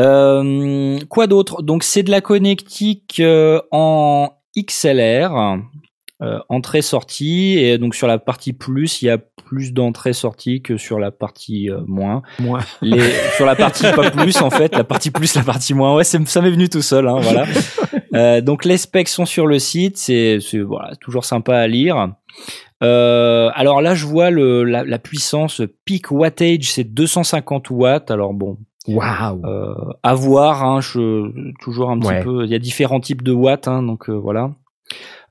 Euh, quoi d'autre? Donc c'est de la connectique euh, en XLR. Euh, entrée-sortie et donc sur la partie plus, il y a plus d'entrée-sortie que sur la partie euh, moins. Moi. Les, sur la partie pas plus en fait, la partie plus, la partie moins. Ouais, ça m'est venu tout seul. Hein, voilà. Euh, donc les specs sont sur le site, c'est c'est, voilà toujours sympa à lire. Euh, alors là, je vois le, la, la puissance peak wattage, c'est 250 watts. Alors bon, Waouh. euh, à voir. Hein, je, toujours un petit Ouais. peu. Il y a différents types de watts, hein, donc euh, voilà.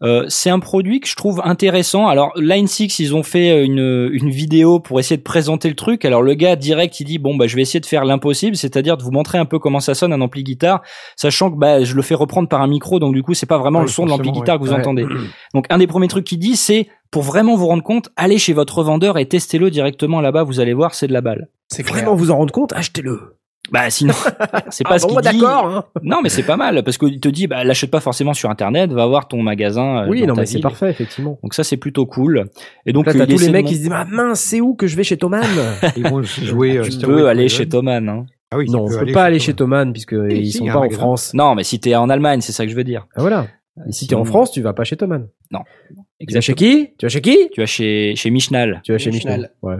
Euh, c'est un produit que je trouve intéressant. Alors Line 6, ils ont fait une, une vidéo pour essayer de présenter le truc. Alors le gars direct, il dit bon bah je vais essayer de faire l'impossible, c'est-à-dire de vous montrer un peu comment ça sonne un ampli guitare, sachant que bah je le fais reprendre par un micro, donc du coup c'est pas vraiment Ouais, le son de l'ampli guitare que vous ouais. entendez. Donc un des premiers trucs qu'il dit, c'est pour vraiment vous rendre compte, allez chez votre revendeur et testez-le directement là-bas. Vous allez voir, c'est de la balle. C'est. Vraiment vous en rendre compte, achetez-le. Bah sinon, c'est pas Ah ce bon, qu'il dit. d'accord. hein. Non, mais c'est pas mal parce qu'il te dit, bah, l'achète pas forcément sur internet, va voir ton magasin. euh, Oui, dans non, ta mais c'est parfait, effectivement. Donc ça, c'est plutôt cool. Et donc, Là, euh, t'as tous les mecs qui se disent, ah mince, c'est où que je vais chez Thomann? Ils vont jouer. euh, tu peux aller chez Thomann. Hein. Ah oui, Non, on tu peut pas aller chez Thomann puisque ils si, sont il y a pas en. France. Non, mais si t'es en Allemagne, c'est ça que je veux dire. Ah, voilà. Et si t'es en France, tu vas pas chez Thomann. Tu vas chez qui? Tu vas chez qui? Tu vas chez chez Michnal. Tu vas chez Michnal. Ouais.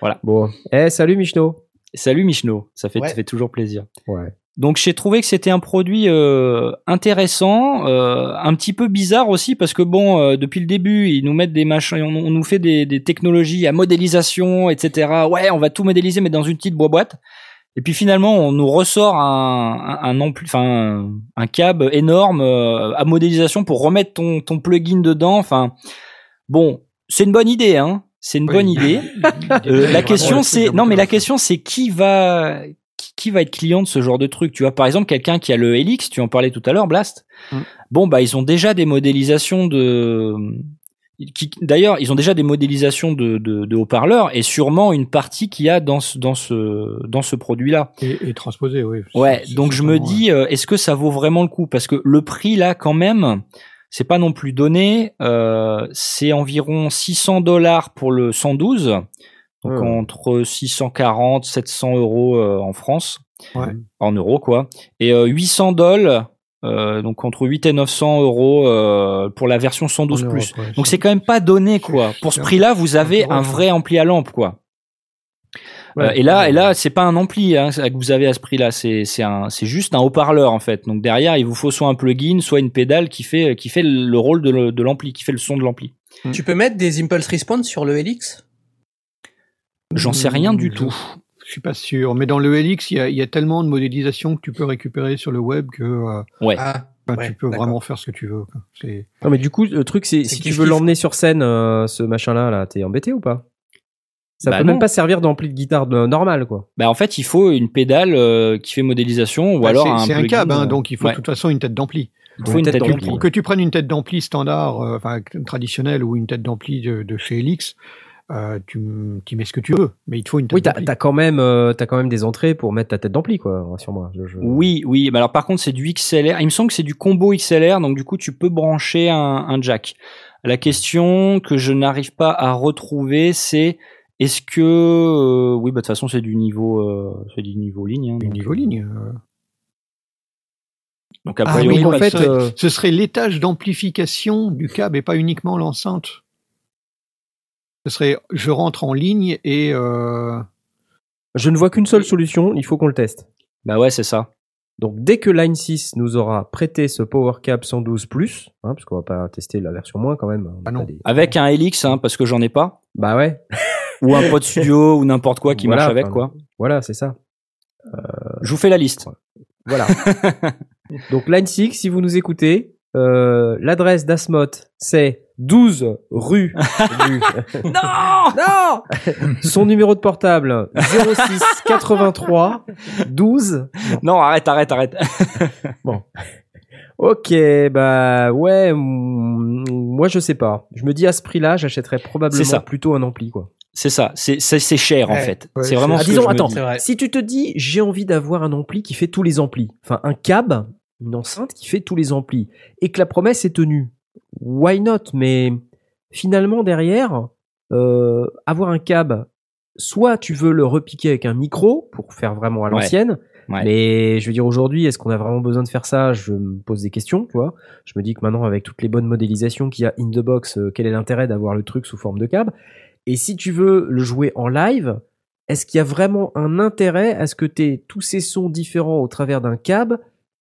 Voilà. Bon. Eh, salut Michno. Salut Michno, ça fait Ouais. ça fait toujours plaisir. Ouais. Donc j'ai trouvé que c'était un produit euh, intéressant, euh, un petit peu bizarre aussi parce que bon, euh, depuis le début, ils nous mettent des machins, on, on nous fait des, des technologies à modélisation, etc. Ouais, on va tout modéliser, mais dans une petite boîte. Et puis finalement, on nous ressort un, un, un ampli- enfin un, cab énorme euh, à modélisation pour remettre ton, ton plugin dedans. Enfin, bon, c'est une bonne idée, hein. C'est une Oui. bonne idée. Euh, la question c'est non mais la question c'est qui va qui, qui va être client de ce genre de truc tu vois? Par exemple quelqu'un qui a le Helix tu en parlais tout à l'heure Blast Mm. bon bah ils ont déjà des modélisations de qui d'ailleurs ils ont déjà des modélisations de, de, de haut-parleurs et sûrement une partie qu'il y a dans ce dans ce dans ce produit là Et, et transposé, oui. Ouais, donc je me dis, euh, est-ce que ça vaut vraiment le coup? Parce que le prix là, quand même, c'est pas non plus donné. Euh, c'est environ 600 dollars pour le 112, donc Ouais. entre 640, 700 euros euh, en France, Ouais. en euros quoi, et euh, 800 dollars. Euh, donc entre 8 et 900 euros euh, pour la version 112 en plus. Ouais. Donc c'est quand même pas donné quoi. Pour ce prix-là, vous avez un vrai ampli à lampe quoi. Ouais. Euh, et là, et là, c'est pas un ampli hein, que vous avez à ce prix-là. C'est c'est un, c'est juste un haut-parleur en fait. Donc derrière, il vous faut soit un plugin, soit une pédale qui fait qui fait le rôle de l'ampli, qui fait le son de l'ampli. Tu peux mettre des impulse response sur le Helix? J'en sais rien du Je- tout. Je suis pas sûr, mais dans le Helix, il y a, il y a tellement de modélisation que tu peux récupérer sur le web que euh, Ouais. Ah, enfin, Ouais, tu peux vraiment faire ce que tu veux. Non, mais du coup, le truc, c'est si tu veux l'emmener sur scène, euh, ce machin-là, là, t'es embêté ou pas? Ça Bah peut non. même pas servir d'ampli de guitare normal, quoi. Bah en fait, il faut une pédale euh, qui fait modélisation ou Bah, alors c'est- un c'est un câble, hein, euh, donc il faut ouais. de toute façon une tête d'ampli. Il faut une tête d'ampli. d'ampli. Que tu prennes une tête d'ampli standard, euh, enfin traditionnelle ou une tête d'ampli de, de chez Helix, euh, tu, tu mets ce que tu veux, mais il te faut une tête Oui, t'as d'ampli. t'as quand même, euh, t'as quand même des entrées pour mettre ta tête d'ampli, quoi. Rassure-moi. Je- je- Oui, oui. Mais alors par contre, c'est du XLR. Il me semble que c'est du combo XLR, donc du coup, tu peux brancher un, un jack. La question que je n'arrive pas à retrouver, c'est est-ce que euh, oui, bah de toute façon, c'est du niveau, euh, c'est du niveau ligne. hein, donc, niveau ligne. euh. donc a Ah oui, en pas- fait, ce serait, euh, ce serait l'étage d'amplification du câble et pas uniquement l'enceinte. Ce serait je rentre en ligne et euh, Je ne vois qu'une seule solution, il faut qu'on le teste. bah ouais, c'est ça. Donc, dès que Line 6 nous aura prêté ce Power Cap 112 plus, hein, parce qu'on va pas tester la version moins quand même. on Ah non. des- Avec un Helix, hein, parce que j'en ai pas, Bah ouais, ou un pod studio ou n'importe quoi qui Voilà, marche avec enfin, quoi. voilà, c'est ça. Je vous fais la liste. Voilà. Donc Line 6, si vous nous écoutez, euh, l'adresse d'Asmot, c'est 12 rue. rue- non non Son numéro de portable, 06 83 12. Non, arrête, arrête, arrête. Ok, bah ouais, moi je sais pas. Je me dis à ce prix-là, j'achèterais C'est probablement ça. plutôt un ampli, quoi. C'est ça. C'est cher en fait. Ouais, c'est vraiment. Ah, ce que me attends, dis. C'est vrai. si tu te dis j'ai envie d'avoir un ampli qui fait tous les amplis, enfin un cab, une enceinte qui fait tous les amplis, et que la promesse est tenue, why not? Mais finalement derrière, euh, avoir un cab, soit tu veux le repiquer avec un micro pour faire vraiment à l'ancienne, Ouais. Mais je veux dire, aujourd'hui, est-ce qu'on a vraiment besoin de faire ça? Je me pose des questions, tu vois. Je me dis que maintenant, avec toutes les bonnes modélisations qu'il y a in the box, euh, quel est l'intérêt d'avoir le truc sous forme de câble Et si tu veux le jouer en live, est-ce qu'il y a vraiment un intérêt à ce que tu aies tous ces sons différents au travers d'un câble,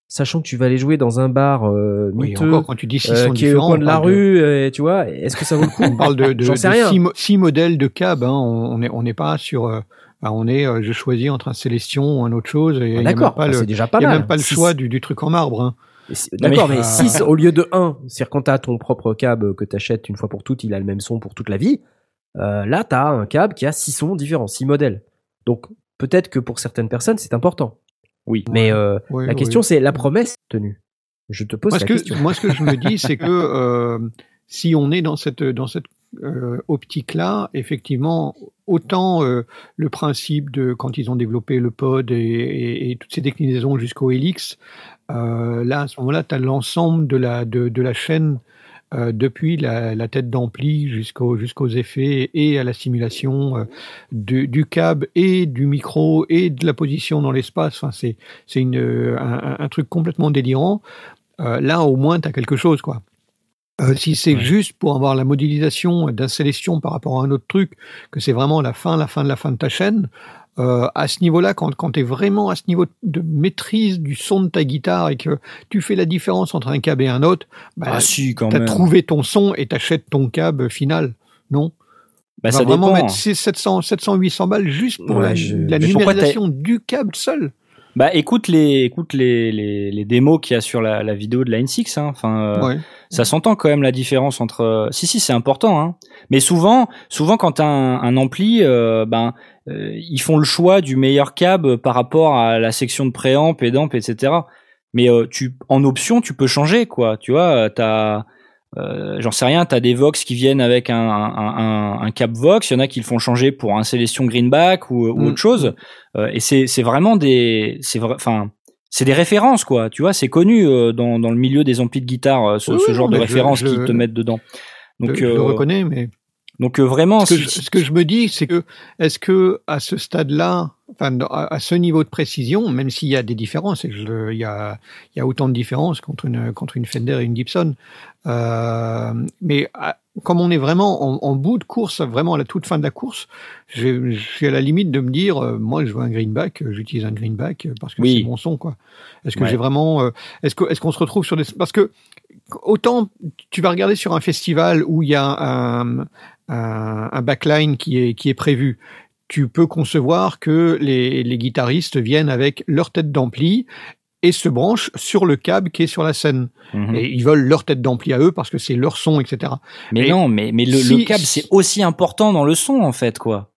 sachant que tu vas aller jouer dans un bar euh, Oui, miteux, encore quand tu dis s'ils euh, sont qui est au coin de la de- rue, euh, tu vois Est-ce que ça vaut le coup On parle de, de, six, mo- six modèles de cab. Hein. On on est on n'est pas sur. euh, bah, on est. euh, je choisis entre un Célestion ou un autre chose. et il y a même D'accord, pas bah, le. c'est déjà pas il y a mal. même pas le Six. choix du, du truc en marbre. Hein. D'accord, mais Euh, 6 au lieu de 1. C'est-à-dire quand t'as ton propre câble que t'achètes une fois pour toutes, il a le même son pour toute la vie. Euh, là, t'as un câble qui a 6 sons différents, 6 modèles. Donc peut-être que pour certaines personnes, c'est important. Oui. Mais euh, la question, c'est la promesse tenue. Je te pose Moi, la que, question. moi, ce que je me dis, c'est que euh, si on est dans cette, dans cette euh, optique-là, effectivement, autant euh, le principe de quand ils ont développé le pod et, et- et toutes ces déclinaisons jusqu'au Helix, euh, là, à ce moment-là, tu as l'ensemble de la, de, de la chaîne. Euh, depuis la, la tête d'ampli jusqu'au, jusqu'aux effets et à la simulation euh, du, du câble et du micro et de la position dans l'espace. Enfin, c'est, un, un truc complètement délirant. Euh, là, au moins, tu as quelque chose, quoi. Euh, si c'est Ouais. juste pour avoir la modélisation d'un sélection par rapport à un autre truc, que c'est vraiment la fin, la fin de la fin de ta chaîne, euh, à ce niveau-là, quand, quand tu es vraiment à ce niveau de maîtrise du son de ta guitare et que tu fais la différence entre un câble et un autre, bah, Ah si, tu as trouvé ton son et t'achètes ton câble final, non? Bah, ça va vraiment dépend. mettre 700, 700, 800 balles juste pour Ouais, la, je- la numérisation du câble seul. Bah écoute les écoute les, les, les démos qu'il y a sur la, la vidéo de la N6 hein. enfin euh, Ouais. ça s'entend quand même la différence entre euh, si si c'est important hein mais souvent souvent quand t'as un, un ampli euh, ben euh, ils font le choix du meilleur câble par rapport à la section de préamp pédamp etc mais euh, tu en option tu peux changer quoi tu vois t'as euh, j'en sais rien t'as des Vox qui viennent avec un, un, un, un câble Vox il y en a qui le font changer pour un Célestion Greenback ou, ou Mm. autre chose. Euh, et c'est vraiment des c'est enfin c'est des références quoi. Tu vois c'est connu euh, dans dans le milieu des amplis de guitare ce, Oui, ce oui, genre de je- références je- qui te mettent dedans. Donc je, le reconnais, mais donc euh, vraiment ce que, je, si- ce que je me dis, c'est que est-ce que à ce stade-là, enfin à, ce niveau de précision, même s'il y a des différences, et que je- il y a, il y a autant de différences contre une contre une Fender et une Gibson, euh, mais à- comme on est vraiment en, en bout de course, vraiment à la toute fin de la course, je suis à la limite de me dire, euh, moi je veux un greenback, j'utilise un greenback parce que Oui. c'est mon son, quoi. Est-ce que Ouais. j'ai vraiment, euh, est-ce que est-ce qu'on se retrouve sur des, parce que autant tu vas regarder sur un festival où il y a un, un, un backline qui est, qui est prévu, tu peux concevoir que les, les guitaristes viennent avec leur tête d'ampli et se branchent sur le câble qui est sur la scène. Mhm. Et ils veulent leur tête d'ampli à eux parce que c'est leur son, etc. mais et non mais mais le, si- le câble c'est aussi important dans le son en fait quoi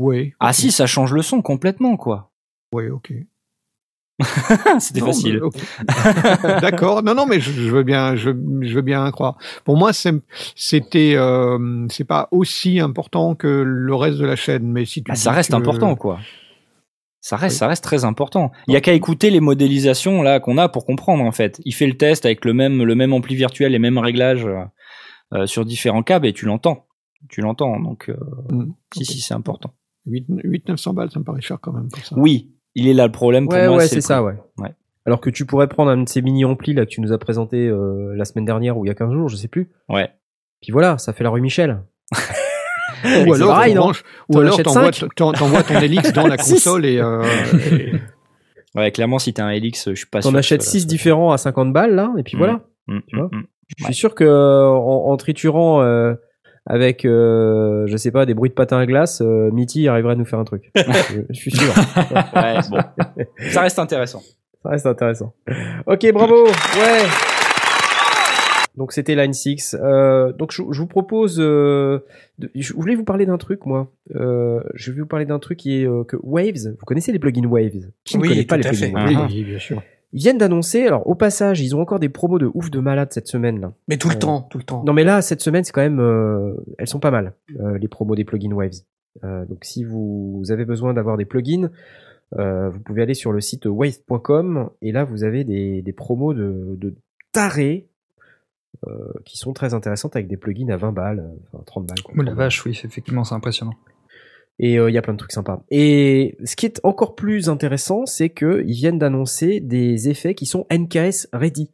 Oui. ah si ça change le son complètement quoi Oui, ok. c'était facile. D'accord. Non, non, mais je, je veux bien, je, je veux bien croire. Pour moi, c'était, euh, c'est pas aussi important que le reste de la chaîne, mais si tu Bah, ça reste que- important quoi ça reste Oui. ça reste très important il y a qu'à écouter les modélisations là qu'on a pour comprendre en fait il fait le test avec le même le même ampli virtuel les mêmes réglages euh, euh, sur différents câbles et tu l'entends tu l'entends donc euh, Mm. si si c'est important 8 900 balles, ça me paraît cher quand même pour ça. oui il est là le problème pour Ouais, moi ouais, c'est ça, ouais. Ouais. Alors que tu pourrais prendre un de ces mini amplis là que tu nous as présenté euh, la semaine dernière ou il y a 15 jours, je sais plus. ouais Puis voilà, ça fait la rue Michel. Ou alors, pareil, tu non ou alors t'envoies, ton Helix dans la console et, euh, et- ouais clairement si t'as un Helix je suis pas T'en sûr achètes que ça- 6 différents à 50 balles là, et puis Mm. voilà. Mm, tu vois. mm. Je suis sûr que en, en triturant euh, avec, euh, je sais pas, des bruits de patins à glace, euh, Mitty arriverait à nous faire un truc. je, je suis sûr. ouais bon ça reste intéressant Ça reste intéressant. Ok, bravo. Ouais. Donc c'était Line 6. Euh, donc je, je vous propose. euh, de- je voulais vous parler d'un truc, moi. Euh, je vais vous parler d'un truc qui est euh, que Waves. Vous connaissez les plugins Waves? Qui ne connaît pas les plugins. Waves? Oui, bien sûr. Ils viennent d'annoncer. Alors au passage, ils ont encore des promos de ouf de malade cette semaine là. Mais tout le Euh, temps, tout le temps. Non mais là cette semaine c'est quand même euh, elles sont pas mal euh, les promos des plugins Waves. Euh, donc si vous avez besoin d'avoir des plugins, euh, vous pouvez aller sur le site wave.com et là vous avez des, des promos de, de tarés euh, qui sont très intéressantes avec des plugins à 20 balles, enfin 30 balles. Quoi, Oh la 30 balles. vache, oui, effectivement, c'est impressionnant. Et euh, il y a plein de trucs sympas. Et ce qui est encore plus intéressant, c'est que ils viennent d'annoncer des effets qui sont NKS ready,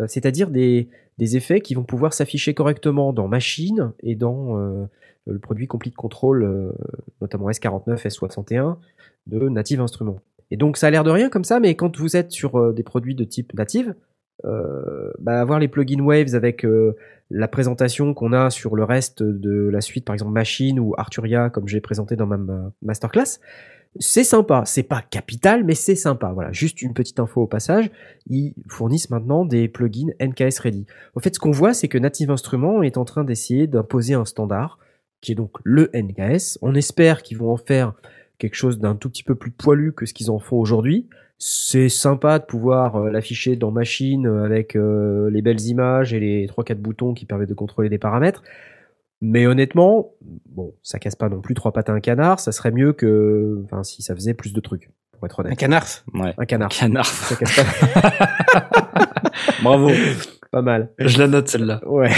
Euh, c'est-à-dire des, des effets qui vont pouvoir s'afficher correctement dans machine et dans euh, le produit Complete Control, euh, notamment S49, S61 de Native Instruments. Et donc ça a l'air de rien comme ça, mais quand vous êtes sur des produits de type native, bah, avoir les plugins Waves avec euh, la présentation qu'on a sur le reste de la suite, par exemple Machine ou Arturia, comme j'ai présenté dans ma, ma masterclass, c'est sympa. C'est pas capital, mais c'est sympa. Voilà, juste une petite info au passage. Ils fournissent maintenant des plugins NKS Ready. Au fait, ce qu'on voit, c'est que Native Instruments est en train d'essayer d'imposer un standard qui est donc le NKS. On espère qu'ils vont en faire quelque chose d'un tout petit peu plus poilu que ce qu'ils en font aujourd'hui. C'est sympa de pouvoir euh, l'afficher dans machine euh, avec euh, les belles images et les 3-4 boutons qui permettent de contrôler des paramètres. Mais honnêtement, bon, ça casse pas non plus trois pattes à un canard. Ça serait mieux que, enfin, si ça faisait plus de trucs, pour être Un honnête. canard. Ouais. Un canard. Canard. Ça casse pas. Bravo. pas mal. Je la note celle-là. Ouais.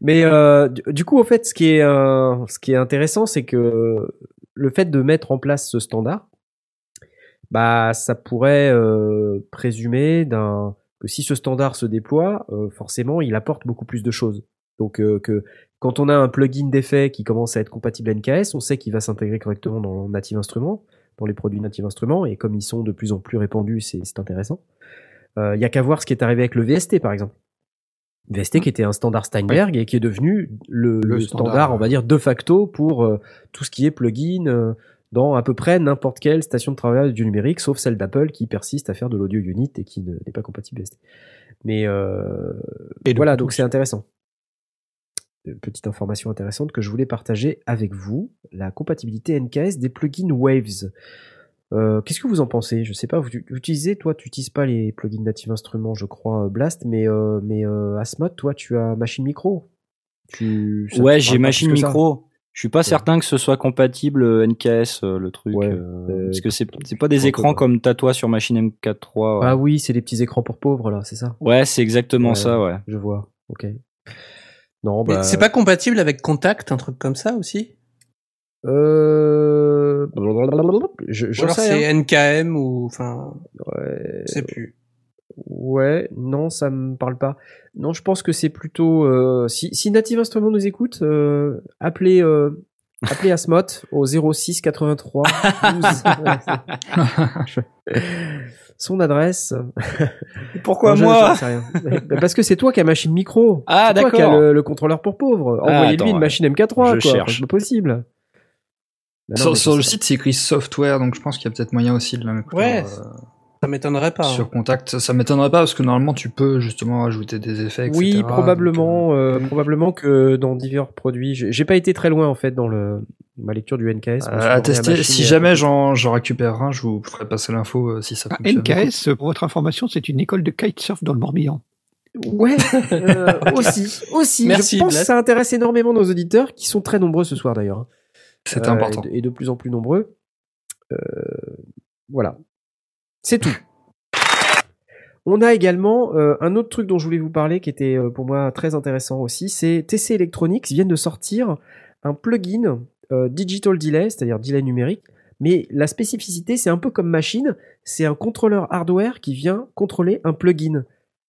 Mais euh, du, coup, au fait, ce qui est, euh, ce qui est intéressant, c'est que le fait de mettre en place ce standard, bah, ça pourrait euh, présumer d'un que si ce standard se déploie, euh, forcément, il apporte beaucoup plus de choses. Donc, euh, que quand on a un plugin d'effet qui commence à être compatible NKS, on sait qu'il va s'intégrer correctement dans Native Instruments, dans les produits Native Instruments, et comme ils sont de plus en plus répandus, c'est intéressant. Il y a qu'à voir ce qui est arrivé avec le VST, par exemple. VST qui était un standard Steinberg et qui est devenu le, Le le standard, standard, on ouais. va dire, de facto pour euh, tout ce qui est plugin euh, dans à peu près n'importe quelle station de travail du numérique, sauf celle d'Apple qui persiste à faire de l'audio unit et qui ne- n'est pas compatible. Mais euh, Et voilà, donc c'est intéressant. Euh, Petite information intéressante que je voulais partager avec vous, la compatibilité NKS des plugins Waves. Euh, Qu'est-ce que vous en pensez? Je sais pas, vous, vous utilisez, toi, tu utilises pas les plugins Native Instruments, je crois, euh, Blast, mais euh, mais euh, Asmod, toi, tu as Machine Micro? Tu, Ouais, j'ai machine micro. Je suis pas certain que ce soit compatible euh, NKS euh, le truc, Ouais, euh, parce que c'est c'est pas des écrans comme t'as toi sur machine M4.3. ouais. Ah oui, c'est des petits écrans pour pauvres là, c'est ça? Ouais, c'est exactement Ouais. ça, ouais. Je vois. Ok. Non, bah. c'est pas compatible avec Contact, un truc comme ça aussi? Euh. Je, Ou j'en alors c'est NKM ou enfin, Ouais. je sais plus. Ouais, non, ça me parle pas. Non, je pense que c'est plutôt. euh, si, si Native Instruments nous écoute, euh, appelez, euh, appelez Asmot au 06 83 12. Je- Son adresse. Pourquoi Non, moi rien. Parce que c'est toi qui as machine micro. Ah, C'est toi qui as d'accord. le, le contrôleur pour pauvres. Ah, Envoyez-lui une ouais. machine MK3, Je quoi. cherche. C'est pas possible. Non, sur le site, c'est écrit software, donc je pense qu'il y a peut-être moyen aussi de l'inclure Ouais, euh, Ça m'étonnerait pas. hein. sur contact. Ça, m'étonnerait pas parce que normalement tu peux justement ajouter des effets. etc. Oui, Donc, probablement, euh, euh, probablement que dans divers produits, j'ai pas été très loin en fait dans le ma lecture du NKS. euh, à tester. Si jamais j'en récupère un, je vous ferai passer l'info euh, si ça Ah, fonctionne. NKS, pour votre information, c'est une école de kitesurf dans le Morbihan. Ouais, euh, aussi, aussi. Merci, je pense que ça intéresse énormément nos auditeurs, qui sont très nombreux ce soir d'ailleurs. hein. C'est Euh, important. Et de, et de plus en plus nombreux. Euh, voilà. C'est tout. On a également euh, un autre truc dont je voulais vous parler qui était euh, pour moi très intéressant aussi, c'est TC Electronics viennent de sortir un plugin euh, Digital Delay, c'est-à-dire delay numérique, mais la spécificité c'est un peu comme machine, c'est un contrôleur hardware qui vient contrôler un plugin.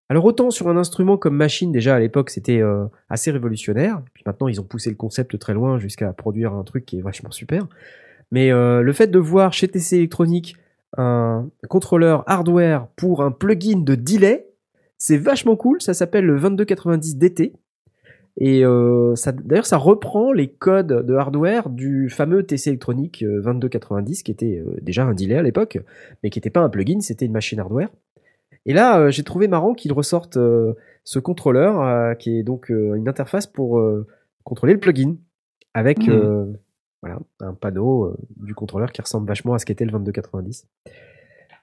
Alors autant sur un instrument comme machine déjà à l'époque c'était assez révolutionnaire, puis maintenant ils ont poussé le concept très loin jusqu'à produire un truc qui est vachement super. Mais le fait de voir chez TC Electronics un contrôleur hardware pour un plugin de delay, c'est vachement cool. Ça s'appelle le 2290 DT. Et euh, ça, d'ailleurs, ça reprend les codes de hardware du fameux TC Electronic euh, 2290, qui était euh, déjà un delay à l'époque, mais qui n'était pas un plugin, c'était une machine hardware. Et là, euh, j'ai trouvé marrant qu'ils ressortent euh, ce contrôleur, euh, qui est donc euh, une interface pour euh, contrôler le plugin, avec Mhm. Voilà, un panneau euh, du contrôleur qui ressemble vachement à ce qu'était le 2290.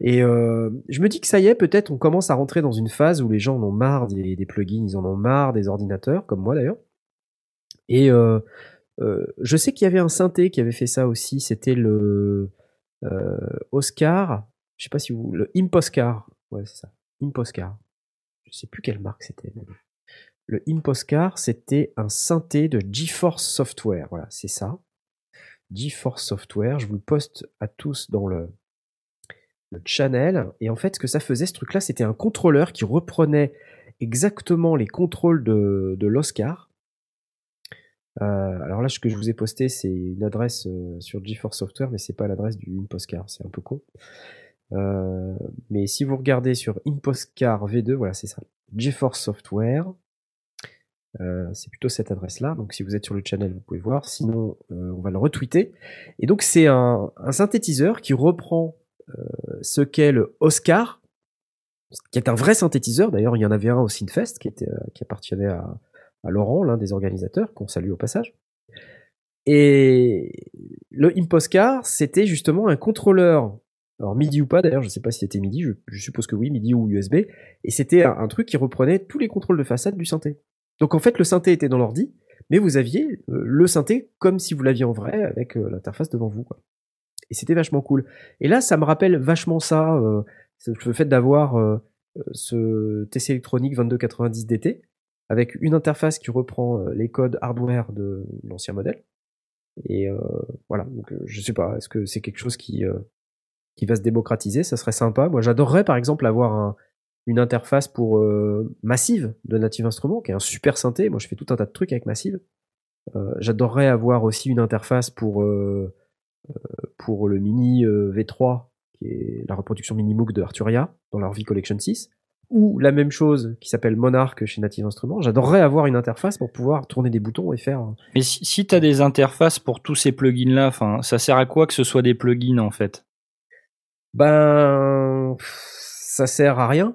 Et euh, je me dis que ça y est, peut-être on commence à rentrer dans une phase où les gens en ont marre des, plugins, ils en ont marre des ordinateurs, comme moi d'ailleurs. Et euh, je sais qu'il y avait un synthé qui avait fait ça aussi, c'était le Oscar, je sais pas si vous... Le Imposcar, ouais c'est ça, Imposcar. Je sais plus quelle marque c'était. Le Imposcar, c'était un synthé de GeForce Software, voilà, c'est ça. GeForce Software. Je vous le poste à tous dans le, channel. Et en fait, ce que ça faisait, ce truc-là, c'était un contrôleur qui reprenait exactement les contrôles de, de l'Oscar. Euh, alors là, ce que je vous ai posté, c'est une adresse euh, sur GeForce Software, mais c'est pas l'adresse du Imposcar, c'est un peu con. Euh, mais si vous regardez sur Imposcar V2, voilà, c'est ça. GeForce Software. Euh, c'est plutôt cette adresse-là. Donc si vous êtes sur le channel, vous pouvez voir. Sinon, euh, on va le retweeter. Et donc c'est un, un synthétiseur qui reprend euh, ce qu'est le Oscar, qui est un vrai synthétiseur. D'ailleurs, il y en avait un au Synfest qui, était, euh, qui appartenait à, à Laurent, l'un des organisateurs, qu'on salue au passage. Et le Imposcar, c'était justement un contrôleur, alors MIDI ou pas d'ailleurs, je sais pas si c'était MIDI, je, je suppose que oui, MIDI ou USB, et c'était un, un truc qui reprenait tous les contrôles de façade du synthé. Donc en fait, le synthé était dans l'ordi, mais vous aviez euh, le synthé comme si vous l'aviez en vrai avec euh, l'interface devant vous. Quoi. Et c'était vachement cool. Et là, ça me rappelle vachement ça, euh, le fait d'avoir euh, ce TC électronique 2290 DT avec une interface qui reprend les codes hardware de l'ancien modèle. Et voilà, donc je sais pas, est-ce que c'est quelque chose qui qui va se démocratiser? Ça serait sympa. Moi, j'adorerais par exemple avoir un, une interface pour euh, Massive de Native Instruments, qui est un super synthé. Moi, je fais tout un tas de trucs avec Massive. Euh, j'adorerais avoir aussi une interface pour euh, euh, pour le Mini euh, V3, qui est la reproduction Mini Moog de Arturia dans leur V Collection 6 ou la même chose qui s'appelle Monarch chez Native Instruments. J'adorerais avoir une interface pour pouvoir tourner des boutons et faire. Mais si, si tu as des interfaces pour tous ces plugins-là, enfin, ça sert à quoi que ce soit des plugins en fait? Ben, ça sert à rien.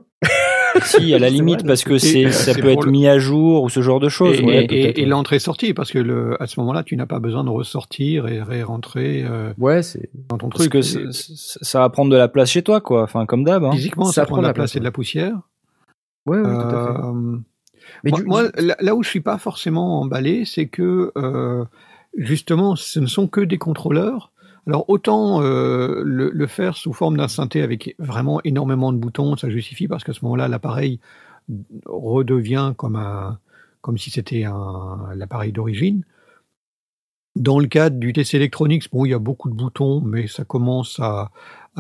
Si, à la limite, vrai, parce que c'est, ça peut être le- mis à jour ou ce genre de choses. Et, ouais, et- peut-être, et ouais. l'entrée-sortie, parce que le, à ce moment-là, tu n'as pas besoin de ressortir et ré-rentrer euh, Ouais, c'est. dans ton Parce truc. que c'est- c'est- ça va prendre de la place chez toi, quoi. Enfin, comme d'hab. Hein. Physiquement, Ça ça, prend prend de la la place place, et de la poussière. Ouais, ouais, tout à fait. Euh, Mais moi, du- moi, là, là où je suis pas forcément emballé, c'est que euh, justement, ce ne sont que des contrôleurs. Alors autant euh, le, faire sous forme d'un synthé avec vraiment énormément de boutons, ça justifie parce qu'à ce moment-là, l'appareil redevient comme si c'était l'appareil d'origine. Dans le cadre du TC Electronics, bon, il y a beaucoup de boutons, mais ça commence à,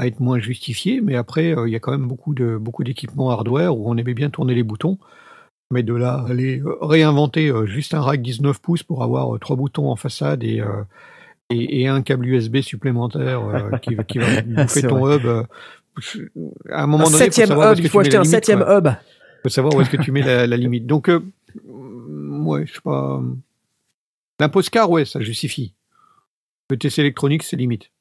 être moins justifié. Mais après, euh, il y a quand même beaucoup d'équipements hardware où on aimait bien tourner les boutons. Mais de là, aller euh, réinventer juste un rack 19 pouces pour avoir trois boutons en façade et, et, et un câble USB supplémentaire euh, qui, qui va bouffer ton vrai. hub. euh, à un moment un donné, septième savoir où hub, est-ce que il faut tu mets acheter la un limite, septième quoi. hub. faut savoir où est-ce que tu mets la, la limite. Donc, euh, ouais, je sais pas. L'imposcar, ouais, ça justifie. Le TC électronique, c'est limite.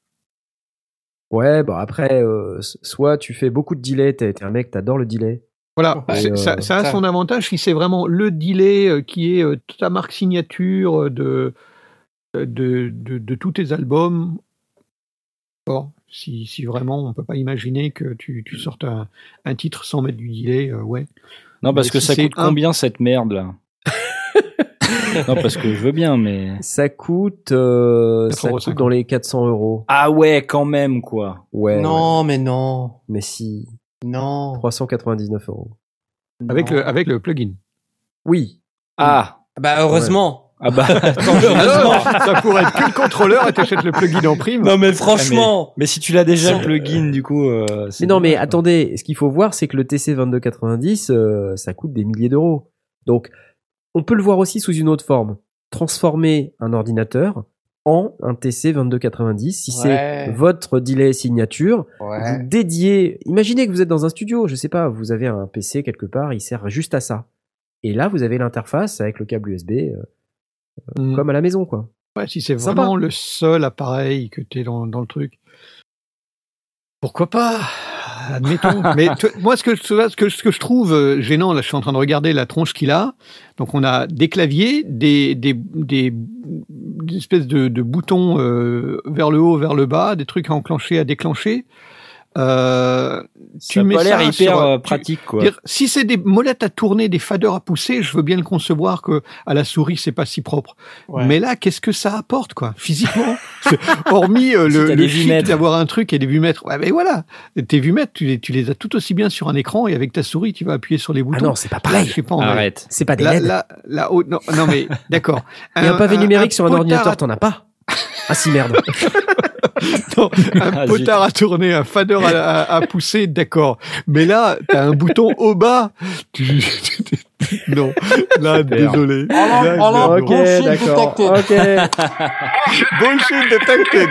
Ouais, bah après, euh, soit tu fais beaucoup de delay, t'es un mec, t'adores le delay. Voilà, Ouais, euh, ça, ça a ça- son avantage si c'est vraiment le delay euh, qui est euh, ta marque signature euh, de, euh, de, de, de tous tes albums. Bon, si, si vraiment on peut pas imaginer que tu, tu sortes un, un titre sans mettre du delay, euh, ouais. Non, parce Mais que si ça coûte un- combien cette merde là? Non, parce que je veux bien, mais. Ça coûte, euh, ça 4,50. coûte dans les 400 euros. Ah ouais, quand même, quoi. Ouais. ouais. non, mais non. Mais si, Non. 399 euros. Avec non. le, avec le plugin. Oui. Ah Bah, heureusement. Ah bah, Alors, ça pourrait être que le contrôleur et t'achètes le plugin en prime. Non, mais franchement. mais si tu l'as déjà le plugin, du coup. euh, Mais non, mais attendez, ce qu'il faut voir, c'est que le TC 2290, euh, ça coûte des milliers d'euros. Donc, on peut le voir aussi sous une autre forme. Transformer un ordinateur en un TC 2290, si Ouais. c'est votre delay signature, Ouais. vous dédiez. Imaginez que vous êtes dans un studio, je sais pas, vous avez un PC quelque part, il sert juste à ça. Et là, vous avez l'interface avec le câble USB, Mm. comme à la maison, quoi. Ouais, si c'est Sympa. vraiment le seul appareil que tu es dans, dans le truc. Pourquoi pas? Admettons. Mais moi, ce que, ce que, ce que je trouve euh, gênant, là, je suis en train de regarder la tronche qu'il a. Donc, on a des claviers, des, des, des, des espèces de, de boutons euh, vers le haut, vers le bas, des trucs à enclencher, à déclencher. Euh, Ça tu a mets pas l'air ça hyper sur- euh, pratique, quoi. Dire, si c'est des molettes à tourner, des faders à pousser, je veux bien le concevoir que à la souris c'est pas si propre. Ouais. Mais là, qu'est-ce que ça apporte, quoi, physiquement? Hormis euh, Si le, t'as le chic d'avoir un truc et des vumètres. Ouais, mais voilà, tes vumètres, tu les, tu les as tout aussi bien sur un écran et avec ta souris, tu vas appuyer sur les boutons. Ah non, c'est pas Là, pareil. je sais pas. on va- Arrête. C'est pas des Là, LED. là, là, oh, non, non, mais d'accord. Et un pavé numérique sur un ordinateur, t'en as pas? Ah si merde. Non, un Ah, potard à tourner, un fader à, à- à pousser, d'accord. Mais là, t'as un bouton au bas. Tu- non, là, désolé. Là, oh là, je- ok, bullshit d'accord. detected. Ok. Bullshit detected.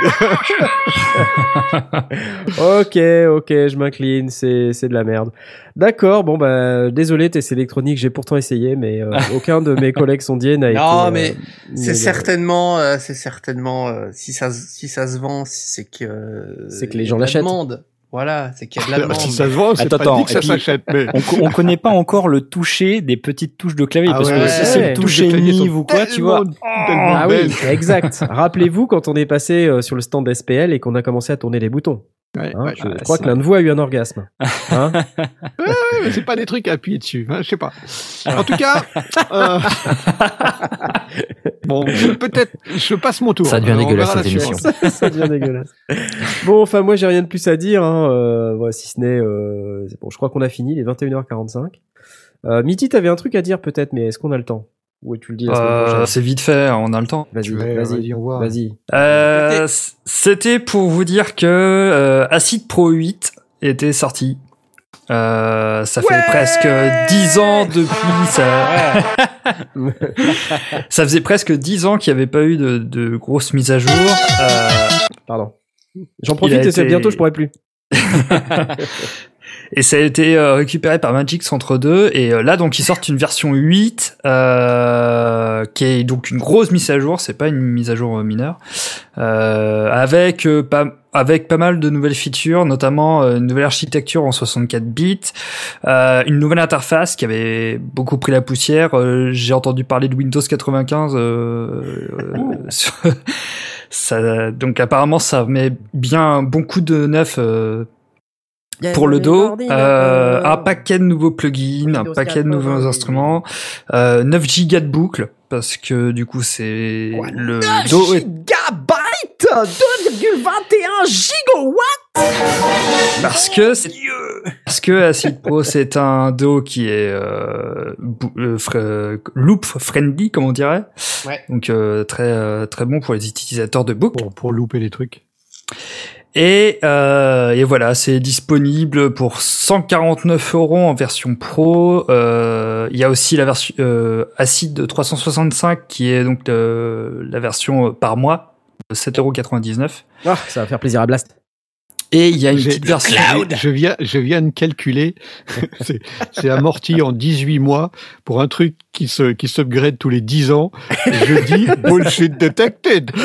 Ok, ok, je m'incline, c'est c'est de la merde. D'accord, bon bah désolé, test électronique, j'ai pourtant essayé, mais euh, aucun de mes collègues sondiers n'a été. Non, euh, mais C'est n'a- certainement, euh, c'est certainement, euh, si ça, se- si ça se vend, c'est que, euh, C'est que les gens l'achètent. Voilà, c'est qu'il y a de la demande. si ça se vend, c'est pas attends, dit que ça s'achète. Mais On, on connaît pas encore le toucher des petites touches de clavier Ah parce ouais, que si ouais, c'est ouais. le toucher Nive ou quoi, tu vois. Ah oui, exact. Rappelez-vous quand on est passé euh, sur le stand SPL et qu'on a commencé à tourner les boutons. Ouais, hein. ouais, je ouais, crois c'est- que l'un de vous a eu un orgasme. Hein ouais, mais c'est pas des trucs à appuyer dessus. hein, je sais pas. En tout cas, euh, bon, je- peut-être, je passe mon tour. Ça devient dégueulasse, cette émission. ça devient dégueulasse. Bon, enfin moi j'ai rien de plus à dire, hein, euh, voilà, si ce n'est, euh, bon, je crois qu'on a fini, il est 21h45. Euh, Mitty, t'avais un truc à dire peut-être, mais est-ce qu'on a le temps? Ou tu le dis Euh, c'est vite fait, on a le temps. Vas-y, vas-y, vas-y. Euh, C'était pour vous dire que euh, Acid Pro 8 était sorti. Euh, ça fait presque 10 ans depuis ça. ça faisait presque 10 ans qu'il n'y avait pas eu de, de grosses mises à jour. Euh, Pardon. J'en profite et c'est été- bientôt je pourrai plus. et ça a été euh, récupéré par Magic Centre 2 et euh, là donc ils sortent une version 8 euh, qui est donc une grosse mise à jour, c'est pas une mise à jour euh, mineure, euh, avec euh, pas avec pas mal de nouvelles features, notamment une nouvelle architecture en 64 bits, euh, une nouvelle interface qui avait beaucoup pris la poussière. Euh, J'ai entendu parler de Windows 95. euh, sur- ça, donc apparemment ça met bien un bon coup de neuf euh, pour le dos, euh, un paquet de nouveaux plugins, un paquet de nouveaux 80, instruments, euh, 9 gigas de boucle parce que du coup c'est le dos est gigabytes 2,21 gigawatts parce que c'est parce que Acid Pro c'est un dos qui est euh, euh, loop friendly comme on dirait, Ouais. donc euh, très euh, très bon pour les utilisateurs de book. Pour, pour louper les trucs. Et, euh, et voilà, c'est disponible pour 149 euros en version pro. Euh, Il y a aussi la version euh, Acid 365 qui est donc euh, la version par mois, 7,99 Ah, ça va faire plaisir à Blast. Et il y a une petite version. Je viens, je viens de calculer. c'est, c'est amorti en 18 mois pour un truc qui se, qui s'upgrade tous les 10 ans. Je dis bullshit detected.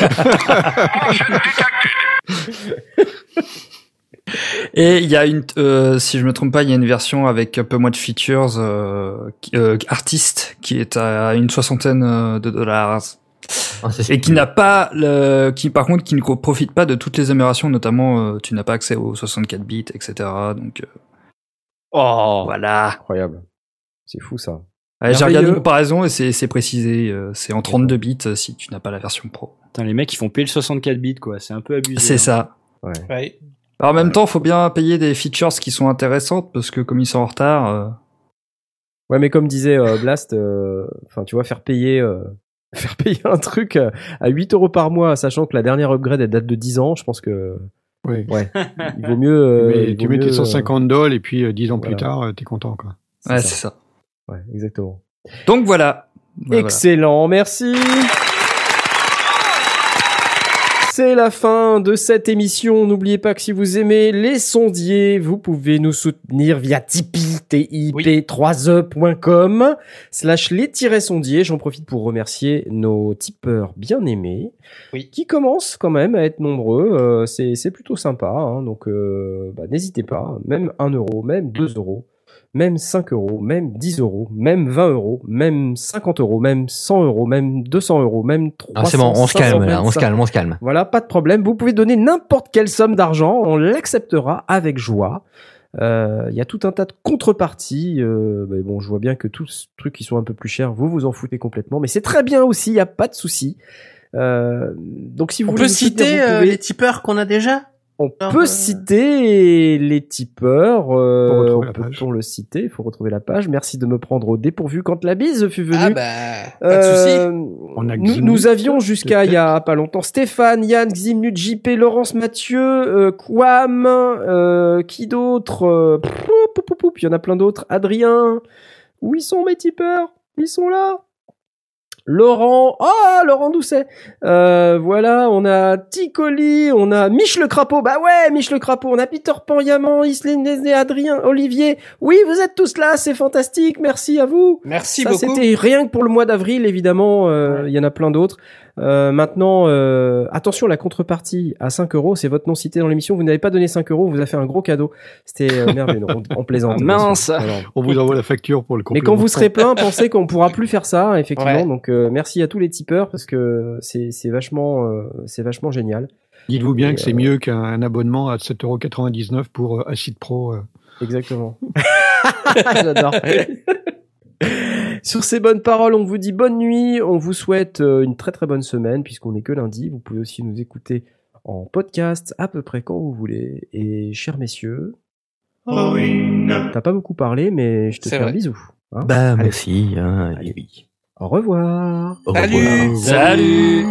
Et il y a une, euh, si je me trompe pas, il y a une version avec un peu moins de features, euh, qui- euh, artiste, qui est à une soixantaine euh, de dollars. Ah, Et qui n'a pas le, qui par contre qui ne profite pas de toutes les améliorations, notamment euh, tu n'as pas accès aux 64 bits, etc. Donc euh, Oh, voilà. Incroyable. C'est fou ça. Ouais, J'ai regardé une comparaison et c'est c'est précisé, euh, c'est en 32 bits euh, si tu n'as pas la version pro. putain, les mecs ils font payer le 64 bits quoi, c'est un peu abusé. C'est hein. ça. Ouais. Ouais. Alors, en même temps, faut bien payer des features qui sont intéressantes parce que comme ils sont en retard. euh, Ouais, mais comme disait euh, Blast, euh, enfin, tu vois, faire payer, euh, faire payer un truc euh, à 8 euros par mois, sachant que la dernière upgrade elle date de 10 ans, je pense que, Oui. ouais, il vaut mieux. euh, Mais il tu mets tes euh, 150 dollars et puis euh, 10 ans plus tard, euh, t'es content. Quoi. ouais, c'est ça. Ouais, exactement. Donc voilà. Voilà, Excellent, merci. C'est la fin de cette émission. N'oubliez pas que si vous aimez les sondiers, vous pouvez nous soutenir via Tipeee, tip3e.com slash les-sondiers. J'en profite pour remercier nos tipeurs bien aimés Oui. qui commencent quand même à être nombreux. Euh, c'est, c'est plutôt sympa. hein. donc euh, bah, n'hésitez pas. Même 1 euro, même 2 euros même 5 euros, même 10 euros, même 20 euros, même 50 euros, même 100 euros, même 200 euros, même 300 Ah, c'est bon, on se calme là, on se 525. calme, on se calme. Voilà, pas de problème. Vous pouvez donner n'importe quelle somme d'argent, on l'acceptera avec joie. Euh, Il y a tout un tas de contreparties. Euh, mais bon, je vois bien que tous ces trucs qui sont un peu plus chers, vous vous en foutez complètement. Mais c'est très bien aussi, il n'y a pas de souci. Euh, donc si vous On voulez peut soutenir, citer vous euh, pouvez- les tipeurs qu'on a déjà? On Non, peut euh, citer les tipeurs. euh, on peut on le citer. Il faut retrouver la page. Merci de me prendre au dépourvu quand la bise fut venue. Ah bah, pas de souci. Euh, On a nous, nous avions jusqu'à il y a pas longtemps Stéphane, Yann, Ximnut, JP, Laurence, Mathieu, euh, Quam, euh, qui d'autre euh, poup, poup, poup, poup, Il y en a plein d'autres. Adrien. Où ils sont mes tipeurs? Ils sont là? Laurent, ah Laurent Doucet. Euh, voilà, on a Ticoli, on a Mich le crapaud. Bah ouais, Mich le crapaud. On a Peter Pan, Yaman, Islène, Adrien, Olivier. Oui, vous êtes tous là, c'est fantastique. Merci à vous. Merci Ça, beaucoup. c'était rien que pour le mois d'avril, évidemment. euh, Il y en a plein d'autres. Euh, maintenant, euh, attention, la contrepartie à 5 euros, c'est votre nom cité dans l'émission. Vous n'avez pas donné 5 euros, on vous a fait un gros cadeau. C'était euh, merveilleux. On, on plaisante. bien Mince. Alors, On vous envoie la facture pour le mais complément. quand vous serez plein, pensez qu'on pourra plus faire ça, effectivement. Ouais. Donc, euh, merci à tous les tipeurs parce que c'est c'est vachement, euh, c'est vachement génial. Dites-vous bien Et, que c'est mieux qu'un abonnement à 7,99€ pour euh, Acid Pro. euh. Exactement. J'adore. Sur ces bonnes paroles, on vous dit bonne nuit. On vous souhaite euh, une très très bonne semaine puisqu'on n'est que lundi. Vous pouvez aussi nous écouter en podcast à peu près quand vous voulez. Et chers messieurs, t'as pas beaucoup parlé, mais je te fais un bisou. hein. Bah, Allez. merci. Hein, Allez. oui. Au revoir. Au Salut. revoir. Salut